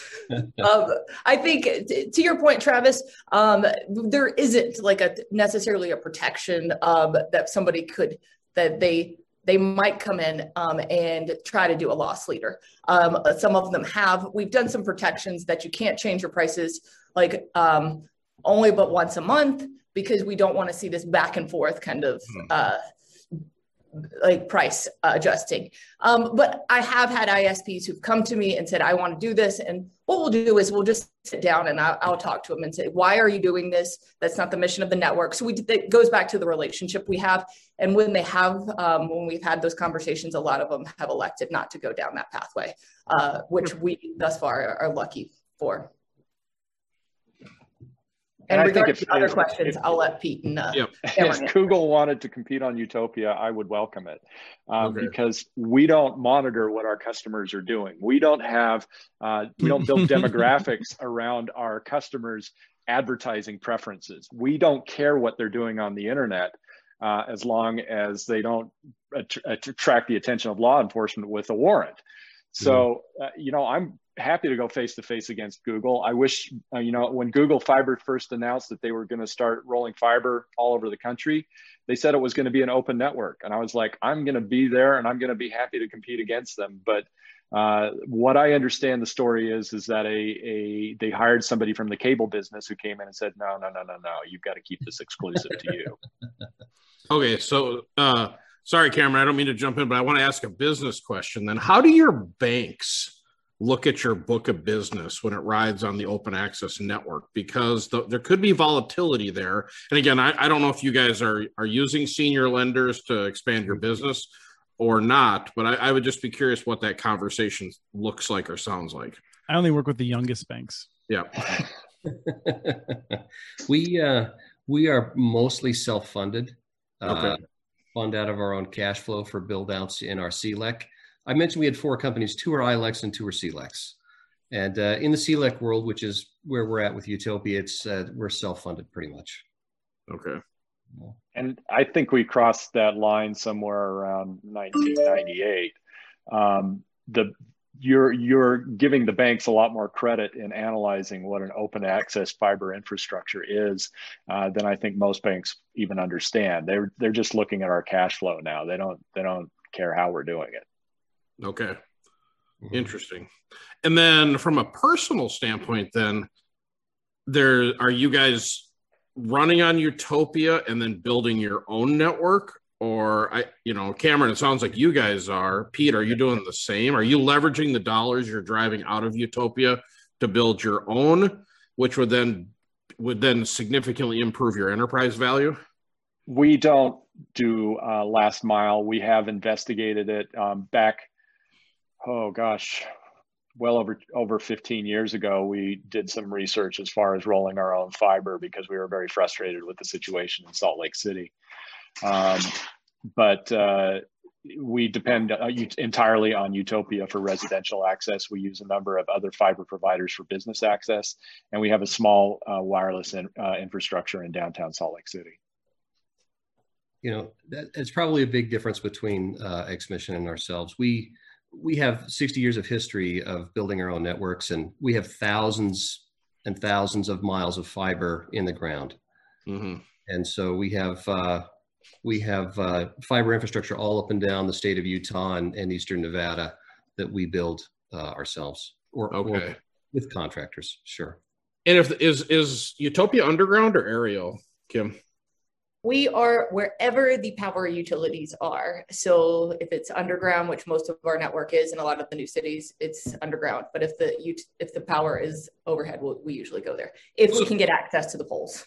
um, I think t- to your point, Travis, um, there isn't like a necessarily a protection um, that somebody could that they they might come in um, and try to do a loss leader. Um, some of them have. We've done some protections that you can't change your prices like um, only but once a month because we don't want to see this back and forth kind of hmm. uh, like price adjusting. Um, but I have had ISPs who've come to me and said, I want to do this. And what we'll do is we'll just sit down and I'll, I'll, talk to them and say, why are you doing this? That's not the mission of the network. So we, it goes back to the relationship we have. And when they have, um, when we've had those conversations, a lot of them have elected not to go down that pathway, uh, which we thus far are lucky for. And, And I think regarding if- other if- questions, if- I'll let Pete and uh, Yep. If Google wanted to compete on Utopia, I would welcome it um, Okay. because we don't monitor what our customers are doing. We don't have, uh, we don't build demographics around our customers' advertising preferences. We don't care what they're doing on the internet uh, as long as they don't att- attract the attention of law enforcement with a warrant. So, uh, you know, I'm happy to go face to face against Google. I wish, uh, you know, when Google Fiber first announced that they were going to start rolling fiber all over the country, they said it was going to be an open network. And I was like, I'm going to be there and I'm going to be happy to compete against them. But uh, what I understand the story is, is that a, a they hired somebody from the cable business who came in and said, no, no, no, no, no, you've got to keep this exclusive to you. Okay, so uh, sorry, Cameron, I don't mean to jump in, but I want to ask a business question. Then, how do your banks look at your book of business when it rides on the open access network? Because the, there could be volatility there. And again, I, I don't know if you guys are are using senior lenders to expand your business or not, but I, I would just be curious what that conversation looks like or sounds like. I only work with the youngest banks. Yeah. we uh, we are mostly self-funded. Uh, fund out of our own cash flow for build outs in our CLEC. I mentioned we had four companies, two are ILECs and two are CLECs. And uh, in the CLEC world, which is where we're at with Utopia, it's uh, we're self-funded pretty much. Okay. And I think we crossed that line somewhere around 1998. Um, the you're you're giving the banks a lot more credit in analyzing what an open access fiber infrastructure is uh, than I think most banks even understand. They're they're just looking at our cash flow now. They don't they don't care how we're doing it. Okay. Mhm. Interesting. And then from a personal standpoint, then there are you guys running on Utopia and then building your own network? Or I, you know, Cameron, it sounds like you guys are. Pete, are you doing the same? Are you leveraging the dollars you're driving out of Utopia to build your own, which would then would then significantly improve your enterprise value? We don't do uh, last mile. We have investigated it um, back. Oh gosh, well over over 15 years ago. We did some research as far as rolling our own fiber because we were very frustrated with the situation in Salt Lake City. Um, but uh, we depend uh, entirely on Utopia for residential access. We use a number of other fiber providers for business access, and we have a small uh, wireless in, uh, infrastructure in downtown Salt Lake City. you know that it's probably a big difference between uh, XMission and ourselves. We we have 60 years of history of building our own networks, and we have thousands and thousands of miles of fiber in the ground. Mm-hmm. And so we have uh, we have uh, fiber infrastructure all up and down the state of Utah and, and eastern Nevada that we build uh, ourselves or, or Okay. with contractors. Sure. And if is is Utopia underground or aerial, Kim? We are wherever the power utilities are. So if it's underground, which most of our network is in a lot of the new cities, it's underground. But if the ut- if the power is overhead, we'll, we usually go there if we can get access to the poles.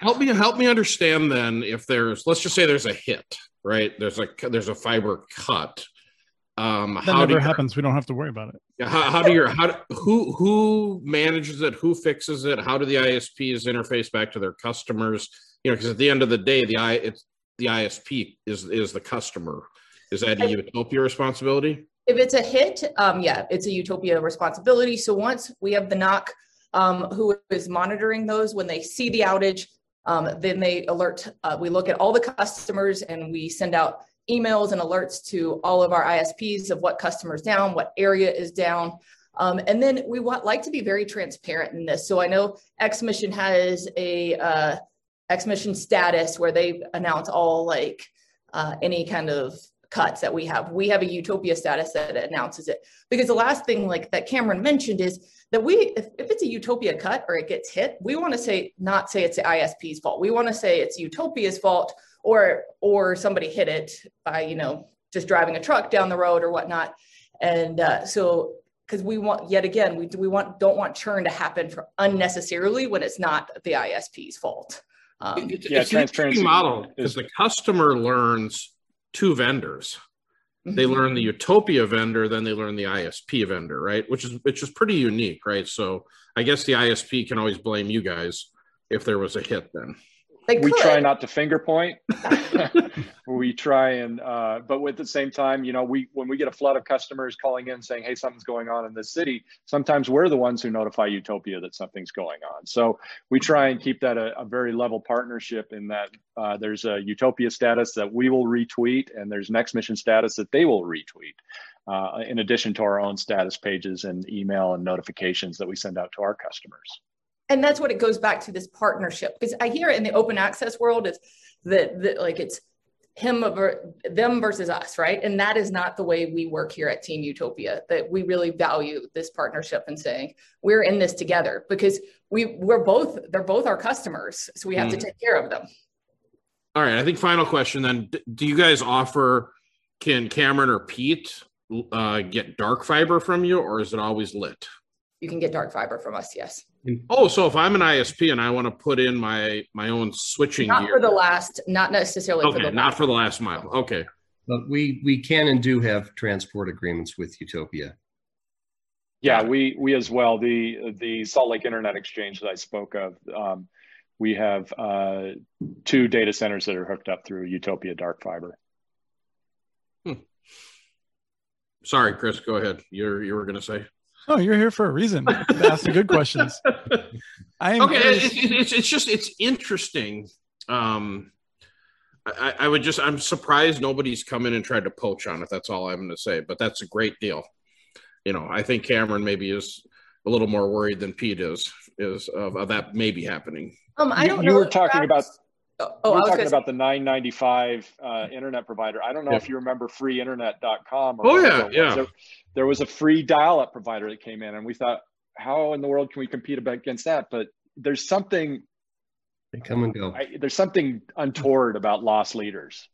help me help me understand then if there's let's just say there's a hit right there's a there's a fiber cut um That how never you, happens. We don't have to worry about it. how, how do your how do, who who manages it who fixes it how do the isps interface back to their customers you know because at the end of the day the i it's the isp is is the customer is that a utopia responsibility If it's a hit, um, yeah, it's a Utopia responsibility. So once we have the NOC, um, who is monitoring those when they see the outage, um, then they alert. Uh, we look at all the customers and we send out emails and alerts to all of our ISPs of what customers down, what area is down. Um, and then we want like to be very transparent in this. So I know XMission has a uh, XMission status where they announce all like uh, any kind of cuts that we have. We have a utopia status that announces it because the last thing like that Cameron mentioned is that we if, if it's a utopia cut or it gets hit, we want to say not say it's the ISP's fault. We want to say it's utopia's fault or or somebody hit it by you know just driving a truck down the road or whatnot. And uh, so because we want yet again we we want don't want churn to happen for unnecessarily when it's not the ISP's fault. Um, It's- Yeah, it's an interesting transparency model is- because the customer learns two vendors they mhm. learn the utopia vendor then they learn the isp vendor right which is which is pretty unique right so i guess the isp can always blame you guys if there was a hit then. They we could. try not to finger point. we try and, uh, but at the same time, you know, we when we get a flood of customers calling in saying, "Hey, something's going on in this city," sometimes we're the ones who notify Utopia that something's going on. So we try and keep that a, a very level partnership in that uh, there's a Utopia status that we will retweet, and there's XMission status that they will retweet. Uh, in addition to our own status pages and email and notifications that we send out to our customers and that's what it goes back to this partnership because i hear it in the open access world it's that, that like it's him over them versus us right? And that is not the way we work here at team utopia that we really value this partnership and saying we're in this together because we we're both they're both our customers so we have mm. to take care of them. All right i think final question then. Do you guys offer can cameron or pete uh, get dark fiber from you or is it always lit you can get dark fiber from us yes Oh, so if I'm an ISP and I want to put in my my own switching not gear, for the last, not necessarily. okay, for the not last. for the last mile. Okay, but we we can and do have transport agreements with Utopia. Yeah, we we as well. The the Salt Lake Internet Exchange that I spoke of, um, we have uh, two data centers that are hooked up through Utopia Dark Fiber. Hmm. Sorry, Chris. Go ahead. You're you were going to say. Oh, you're here for a reason. Ask the good questions. I okay. It's, it's, it's just it's interesting. Um, I, I would just I'm surprised nobody's come in and tried to poach on it. That's all I'm going to say. But that's a great deal. You know, I think Cameron maybe is a little more worried than Pete is is of, of that maybe happening. Um, I don't. You, you were talking about. Oh, we were talking about the 995 uh, internet provider. I don't know Yeah. if you remember freeinternet.com. Or Oh, yeah, yeah. There, there was a free dial-up provider that came in, and we thought, how in the world can we compete against that? But there's something. They come and go. I, there's something untoward about loss leaders.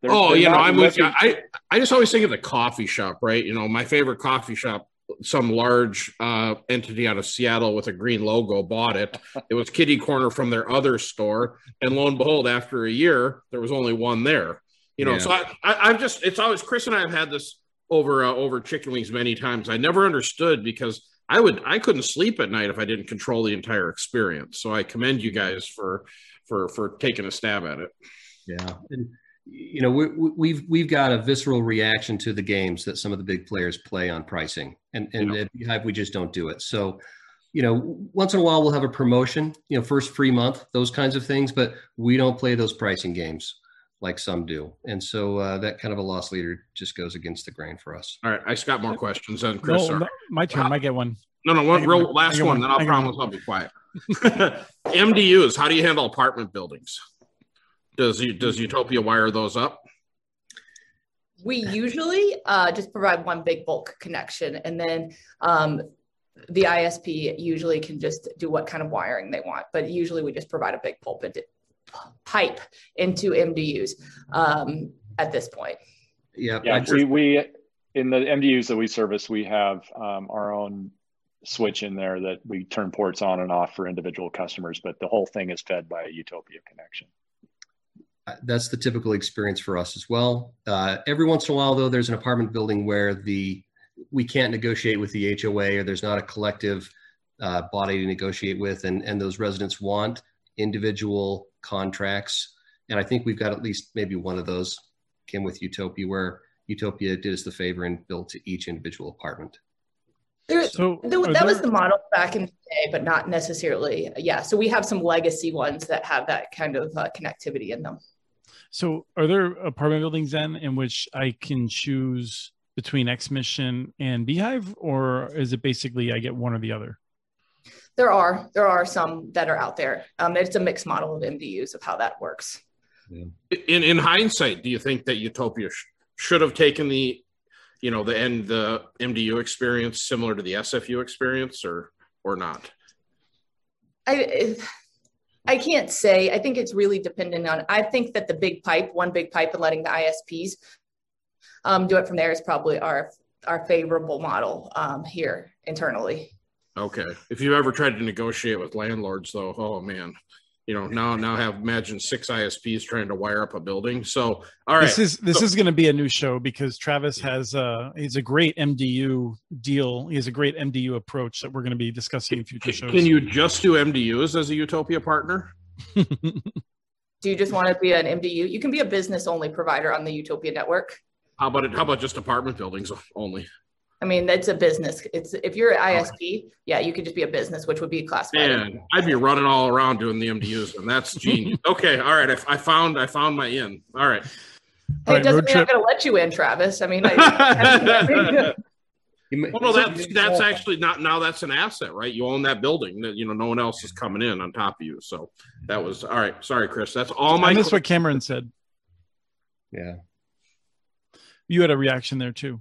They're- oh, they're you know, I'm with you. I I just always think of the coffee shop, right? You know, my favorite coffee shop. Some large uh, entity out of Seattle with a green logo bought it. It was kitty corner from their other store, and lo and behold, after a year, there was only one there. You know, Yeah. so I, I, I'm just it's always Chris and I have had this over uh, over chicken wings many times. I never understood because I would I couldn't sleep at night if I didn't control the entire experience. So I commend you guys for for for taking a stab at it. Yeah, and you know we, we- we've we've got a visceral reaction to the games that some of the big players play on pricing, and and Yeah. at Beehive we just don't do it. So, you know, once in a while we'll have a promotion, you know, first free month, those kinds of things, but we don't play those pricing games like some do, and so uh, that kind of a loss leader just goes against the grain for us. All right, I just got more questions than Chris. No, no, my turn. I get one. No, no, one real one. last one, one. then I I'll get promise I'll be quiet. MDUs, how do you handle apartment buildings? Does does Utopia wire those up? We usually uh, just provide one big bulk connection, and then um, the ISP usually can just do what kind of wiring they want. But usually, we just provide a big pulp into, pipe into MDUs um, at this point. Yeah, Yeah, we, we in the MDUs that we service, we have um, our own switch in there that we turn ports on and off for individual customers, but the whole thing is fed by a Utopia connection. That's the typical experience for us as well. Uh, every once in a while, though, there's an apartment building where the we can't negotiate with the HOA or there's not a collective uh, body to negotiate with, and and those residents want individual contracts. And I think we've got at least maybe one of those, Came with Utopia, where Utopia did us the favor and built to each individual apartment. There, So There- are that was the model back in the day, but not necessarily. Yeah, so we have some legacy ones that have that kind of uh, connectivity in them. So, are there apartment buildings then in which I can choose between XMission and Beehive, or is it basically I get one or the other? There are there are some that are out there. Um, it's a mixed model of MDUs of how that works. In in hindsight, do you think that Utopia sh- should have taken the, you know, the end the MDU experience similar to the SFU experience, or or not? I I can't say. I think it's really dependent on. I think that the big pipe, one big pipe, and letting the ISPs um, do it from there is probably our our favorable model um, here internally. Okay. If you've ever tried to negotiate with landlords, though, oh man, you know now now have imagine six isps trying to wire up a building so all right This is this So- is going to be a new show because Travis has uh he's a great MDU deal. He has a great MDU approach that we're going to be discussing in future shows. can you just do mdus as a utopia partner Do you just want to be an MDU? You can be a business only provider on the Utopia network. how about it how about just apartment buildings only I mean, that's a business. It's if you're an ISP, yeah, you could just be a business, which would be classified. man i'd be running all around doing the mdus and that's genius okay all right I, I found i found my in all right All Hey, right, it doesn't road mean I'm going to let you in, Travis. I mean, I, You may- Well, no, that's that's actually not now. That's an asset, right? You own that building. That you know, no one else is coming in on top of you. So that was all right. Sorry, Chris. That's all my. I missed what Cameron said. yeah. You had a reaction there too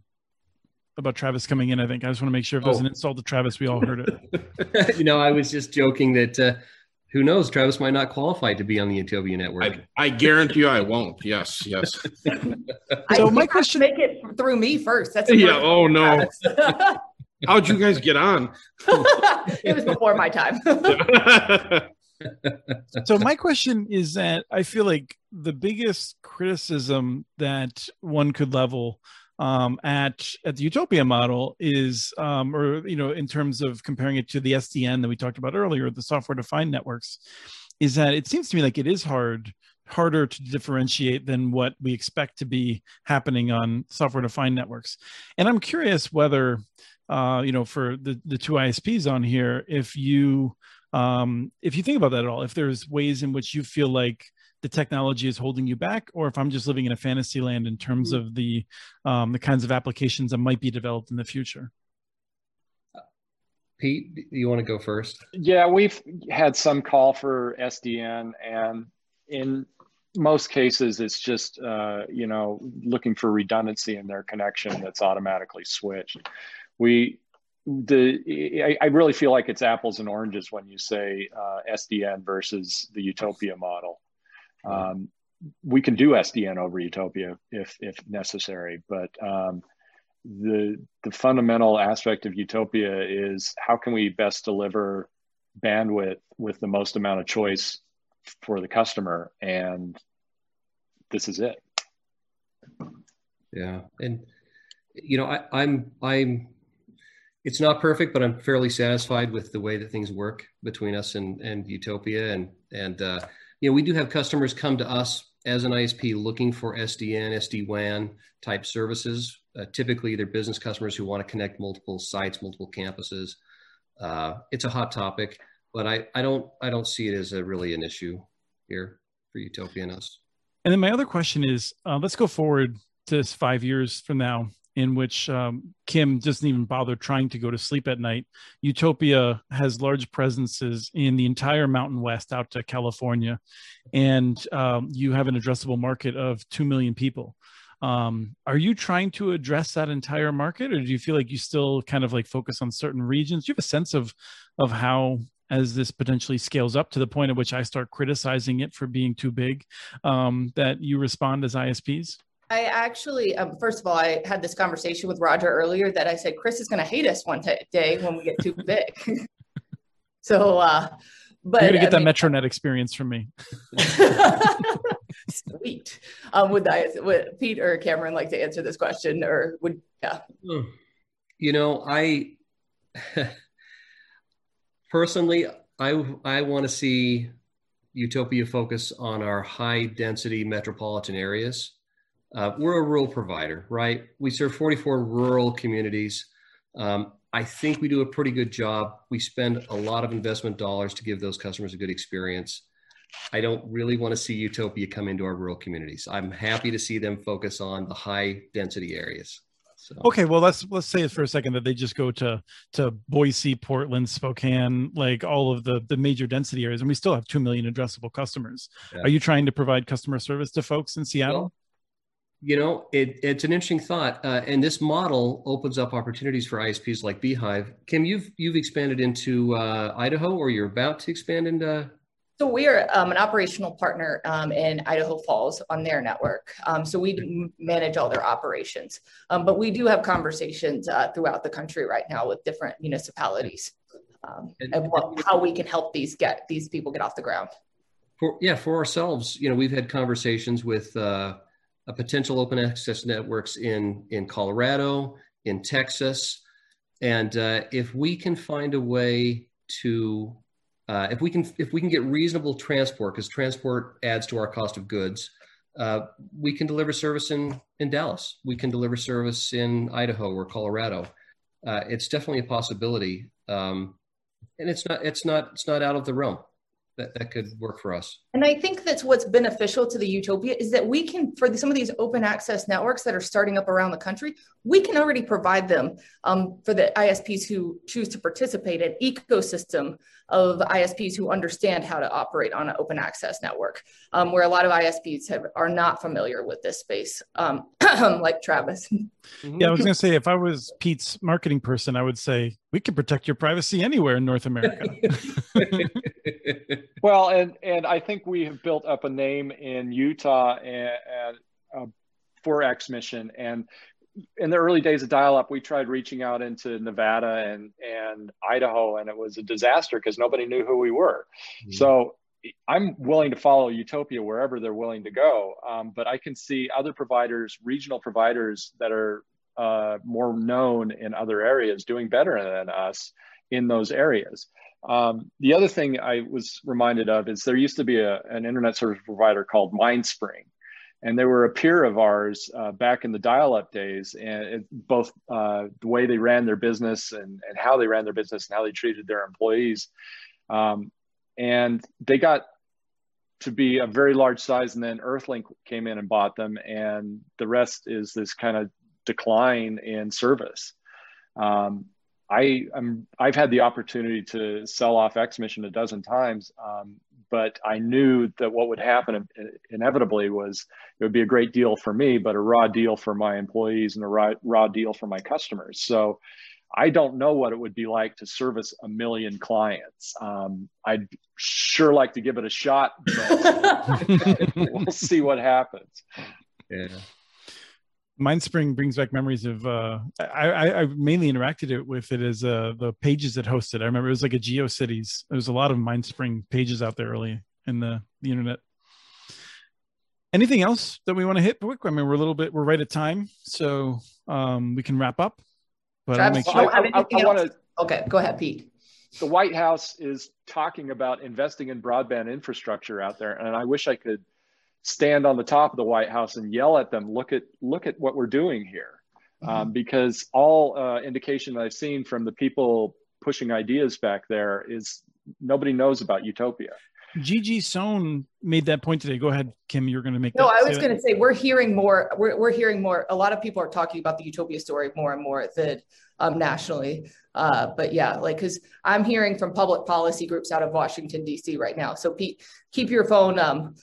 about Travis coming in. I think I just want to make sure if there's Oh. an insult to Travis, we all heard it. you know, I was just joking that uh, who knows, Travis might not qualify to be on the Utopia network. I, I guarantee you, I won't. Yes, yes. So think my question- make it through me first. That's yeah. important, Oh no. How'd you guys get on? it was before my time. so my question is that I feel like the biggest criticism that one could level um, at at the Utopia model is, um, or you know, in terms of comparing it to the SDN that we talked about earlier, the software defined networks, is that it seems to me like it is hard harder to differentiate than what we expect to be happening on software defined networks. And i'm curious whether uh, you know for the the two isps on here if you um, if you think about that at all if there's ways in which you feel like the technology is holding you back or if i'm just living in a fantasy land in terms of the um, the kinds of applications that might be developed in the future Pete, you want to go first? Yeah, we've had some call for SDN, and in most cases, it's just uh, you know looking for redundancy in their connection that's automatically switched. We the I, I really feel like it's apples and oranges when you say uh, SDN versus the Utopia model. Um, we can do SDN over Utopia if if necessary, but um, the the fundamental aspect of Utopia is how can we best deliver bandwidth with the most amount of choice for the customer, and this is it. Yeah, and you know, I, I'm I'm. It's not perfect, but I'm fairly satisfied with the way that things work between us and and Utopia, and and uh, you know, we do have customers come to us as an ISP looking for SDN, SD WAN type services. Uh, typically, they're business customers who want to connect multiple sites, multiple campuses. Uh, it's a hot topic, but I I don't I don't see it as a really an issue here for Utopia and us. And then my other question is, uh, let's go forward to five years from now, in which um, Kim doesn't even bother trying to go to sleep at night. Utopia has large presences in the entire Mountain West out to California, and um, you have an addressable market of two million people. Um, are you trying to address that entire market, or do you feel like you still kind of like focus on certain regions? Do you have a sense of of how as this potentially scales up to the point at which I start criticizing it for being too big, um, that you respond as ISPs? I actually, um, first of all, I had this conversation with Roger earlier that I said Chris is going to hate us one t- day when we get too big. so, uh, but You're gonna get I that mean- MetroNet experience from me. Sweet. Um, would I, would Pete or Cameron like to answer this question, or would yeah? You know, I personally, I I want to see Utopia focus on our high density metropolitan areas. Uh, we're a rural provider, right? We serve 44 rural communities. Um, I think we do a pretty good job. We spend a lot of investment dollars to give those customers a good experience. I don't really want to see Utopia come into our rural communities. I'm happy to see them focus on the high density areas. So. Okay, well let's let's say for a second that they just go to to Boise, Portland, Spokane, like all of the the major density areas, and we still have two million addressable customers. Yeah. Are you trying to provide customer service to folks in Seattle? Well, you know, it, it's an interesting thought, uh, and this model opens up opportunities for ISPs like Beehive. Kim, you've you've expanded into uh, Idaho, or you're about to expand into. So we are um, an operational partner um, in Idaho Falls on their network. Um, so we manage all their operations, um, but we do have conversations uh, throughout the country right now with different municipalities um, and what, how we can help these get these people get off the ground. For yeah, for ourselves, you know, we've had conversations with uh, potential open access networks in in Colorado, in Texas, and uh, if we can find a way to uh, if we can if we can get reasonable transport because transport adds to our cost of goods uh, we can deliver service in in dallas. We can deliver service in idaho or colorado. Uh, it's definitely a possibility. Um, and it's not it's not it's not out of the realm that, that could work for us. And I think that's what's beneficial to the Utopia is that we can, for some of these open access networks that are starting up around the country, we can already provide them um, for the ISPs who choose to participate an ecosystem of ISPs who understand how to operate on an open access network, um, where a lot of ISPs have, are not familiar with this space, um, like Travis. Yeah, I was going to say, if I was Pete's marketing person, I would say, we can protect your privacy anywhere in North America. well, and and I think we have built up a name in Utah and, and uh, for XMission, and in the early days of dial-up, we tried reaching out into Nevada and and Idaho, and it was a disaster because nobody knew who we were. Mm-hmm. So I'm willing to follow Utopia wherever they're willing to go, um, but I can see other providers, regional providers that are uh, more known in other areas, doing better than us in those areas. Um, the other thing I was reminded of is there used to be a, an internet service provider called MindSpring, and they were a peer of ours uh, back in the dial-up days, and it, both uh, the way they ran their business and, and how they ran their business and how they treated their employees. Um, and they got to be a very large size, and then Earthlink came in and bought them, and the rest is this kind of decline in service. Um, I am I've had the opportunity to sell off XMission a dozen times, um, but I knew that what would happen inevitably was it would be a great deal for me, but a raw deal for my employees and a raw, raw deal for my customers. So I don't know what it would be like to service a million clients. Um, I'd sure like to give it a shot, but we'll see what happens. Yeah. Mindspring brings back memories of uh, I, I, I mainly interacted it with it as uh, the pages it hosted. I remember it was like a GeoCities. There was a lot of Mindspring pages out there early in the, the internet. Anything else that we want to hit quick? I mean, we're a little bit we're right at time, so um, we can wrap up. But I'll make sure. I, I, I want to. Okay, go ahead, Pete. The White House is talking about investing in broadband infrastructure out there, and I wish I could stand on the top of the White House and yell at them, look at look at what we're doing here, mm-hmm. um, because all uh, indication that I've seen from the people pushing ideas back there is nobody knows about utopia. Gigi Sohn made that point today. Go ahead, Kim. You're going to make. No, I was going to say we're hearing more. We're, we're hearing more. A lot of people are talking about the utopia story more and more that um, nationally. Uh, but yeah, like because I'm hearing from public policy groups out of Washington D.C. right now. So Pete, keep your phone um,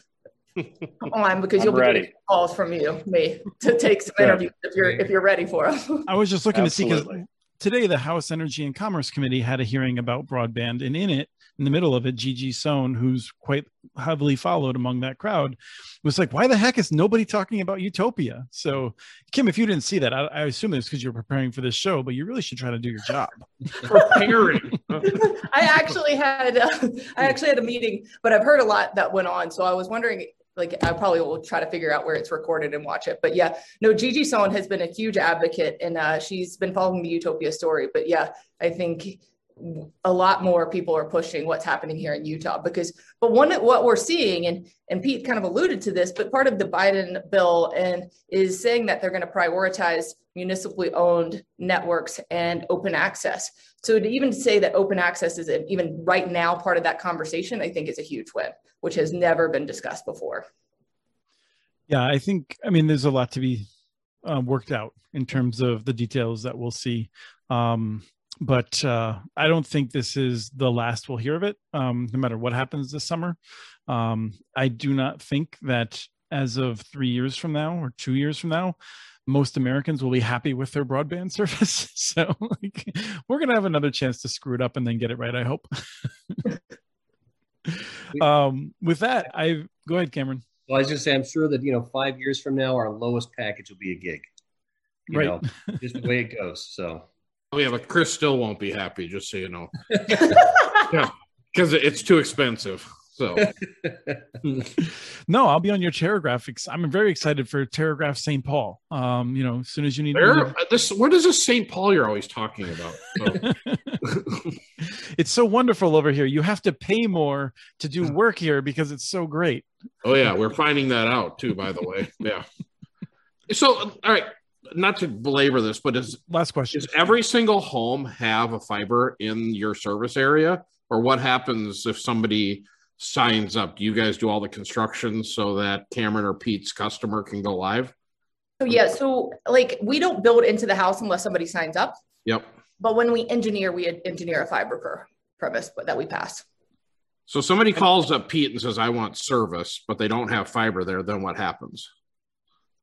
on because you'll be ready. getting calls from you, me, to take some interviews if you're if you're ready for them. I was just looking Absolutely. to see because today the House Energy and Commerce Committee had a hearing about broadband, and in it, in the middle of it, Gigi Sohn, who's quite heavily followed among that crowd, was like, "Why the heck is nobody talking about Utopia?" So, Kim, if you didn't see that, I, I assume it's because you're preparing for this show, but you really should try to do your job. preparing. I actually had uh, I actually had a meeting, but I've heard a lot that went on, so I was wondering like I probably will try to figure out where it's recorded and watch it. But yeah, no, Gigi Sohn has been a huge advocate and uh, she's been following the Utopia story. But yeah, I think a lot more people are pushing what's happening here in Utah because but one what we're seeing and and Pete kind of alluded to this but part of the Biden bill and is saying that they're going to prioritize municipally owned networks and open access. So to even say that open access is even right now part of that conversation I think is a huge win which has never been discussed before. Yeah I think I mean there's a lot to be uh, worked out in terms of the details that we'll see. Um, but uh, I don't think this is the last we'll hear of it, um, no matter what happens this summer. Um, I do not think that as of three years from now or two years from now, most Americans will be happy with their broadband service. so like, we're going to have another chance to screw it up and then get it right, I hope. um, with that, I go ahead, Cameron. Well, I was just say, I'm sure that, you know, five years from now, our lowest package will be a gig. You right. know, just the way it goes. So yeah, but Chris still won't be happy. Just so you know. yeah, because it's too expensive. So No, I'll be on your graphics. I'm very excited for Terragraph St. Paul. Um, you know, as soon as you need where this what is this St. Paul you're always talking about? So, it's so wonderful over here. You have to pay more to do work here because it's so great. oh yeah, we're finding that out too, by the way. Yeah. So all right, not to belabor this, but is Last question. Does every single home have a fiber in your service area? Or what happens if somebody signs up? Do you guys do all the construction so that Cameron or Pete's customer can go live? So yeah, so like we don't build into the house unless somebody signs up. Yep. But when we engineer, we engineer a fiber per premise that we pass. So somebody calls up Pete and says, I want service, but they don't have fiber there, then what happens?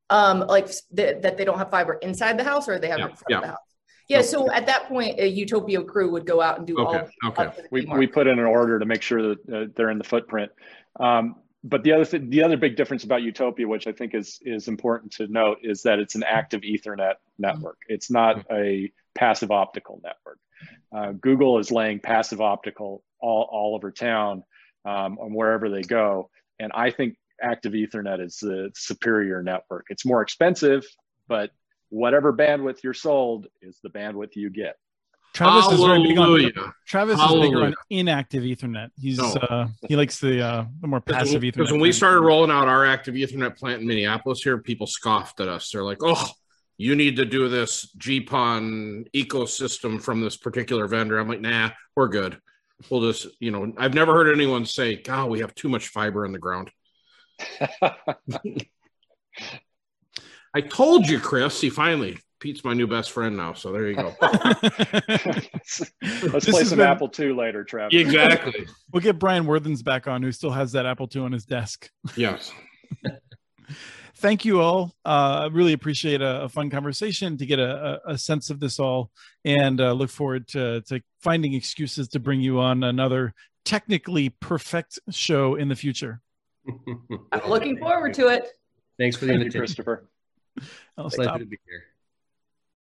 Um, like th- that they don't have fiber inside the house or they have Yeah, it in front yeah. of the house. Yeah, so at that point, a Utopia crew would go out and do all. Okay, okay. up to the we, we put in an order to make sure that uh, they're in the footprint. Um, but the other th- the other big difference about Utopia, which I think is is important to note, is that it's an active Ethernet network. It's not a passive optical network. Uh, Google is laying passive optical all, all over town um, and wherever they go, and I think active Ethernet is the superior network. It's more expensive, but whatever bandwidth you're sold is the bandwidth you get. Travis is very big on Hallelujah. Travis is bigger on inactive Ethernet. He's No. uh he likes the uh the more passive Ethernet. Because when we started rolling out our active Ethernet plant in Minneapolis here, people scoffed at us. They're like, oh, you need to do this GPON ecosystem from this particular vendor. I'm like, nah, we're good. We'll just, you know, I've never heard anyone say, God, we have too much fiber in the ground. I told you, Chris. See, finally, Pete's my new best friend now. So there you go. Let's This play some been- Apple II later, Travis. exactly. We'll get Brian Worthens back on, who still has that Apple II on his desk. Yes. Thank you all. Uh, I really appreciate a, a fun conversation to get a, a, a sense of this all, and uh, look forward to, to finding excuses to bring you on another technically perfect show in the future. I'm looking forward to it. Thanks for the Thank you, invitation. Christopher. I'll Pleasure stop. to be here.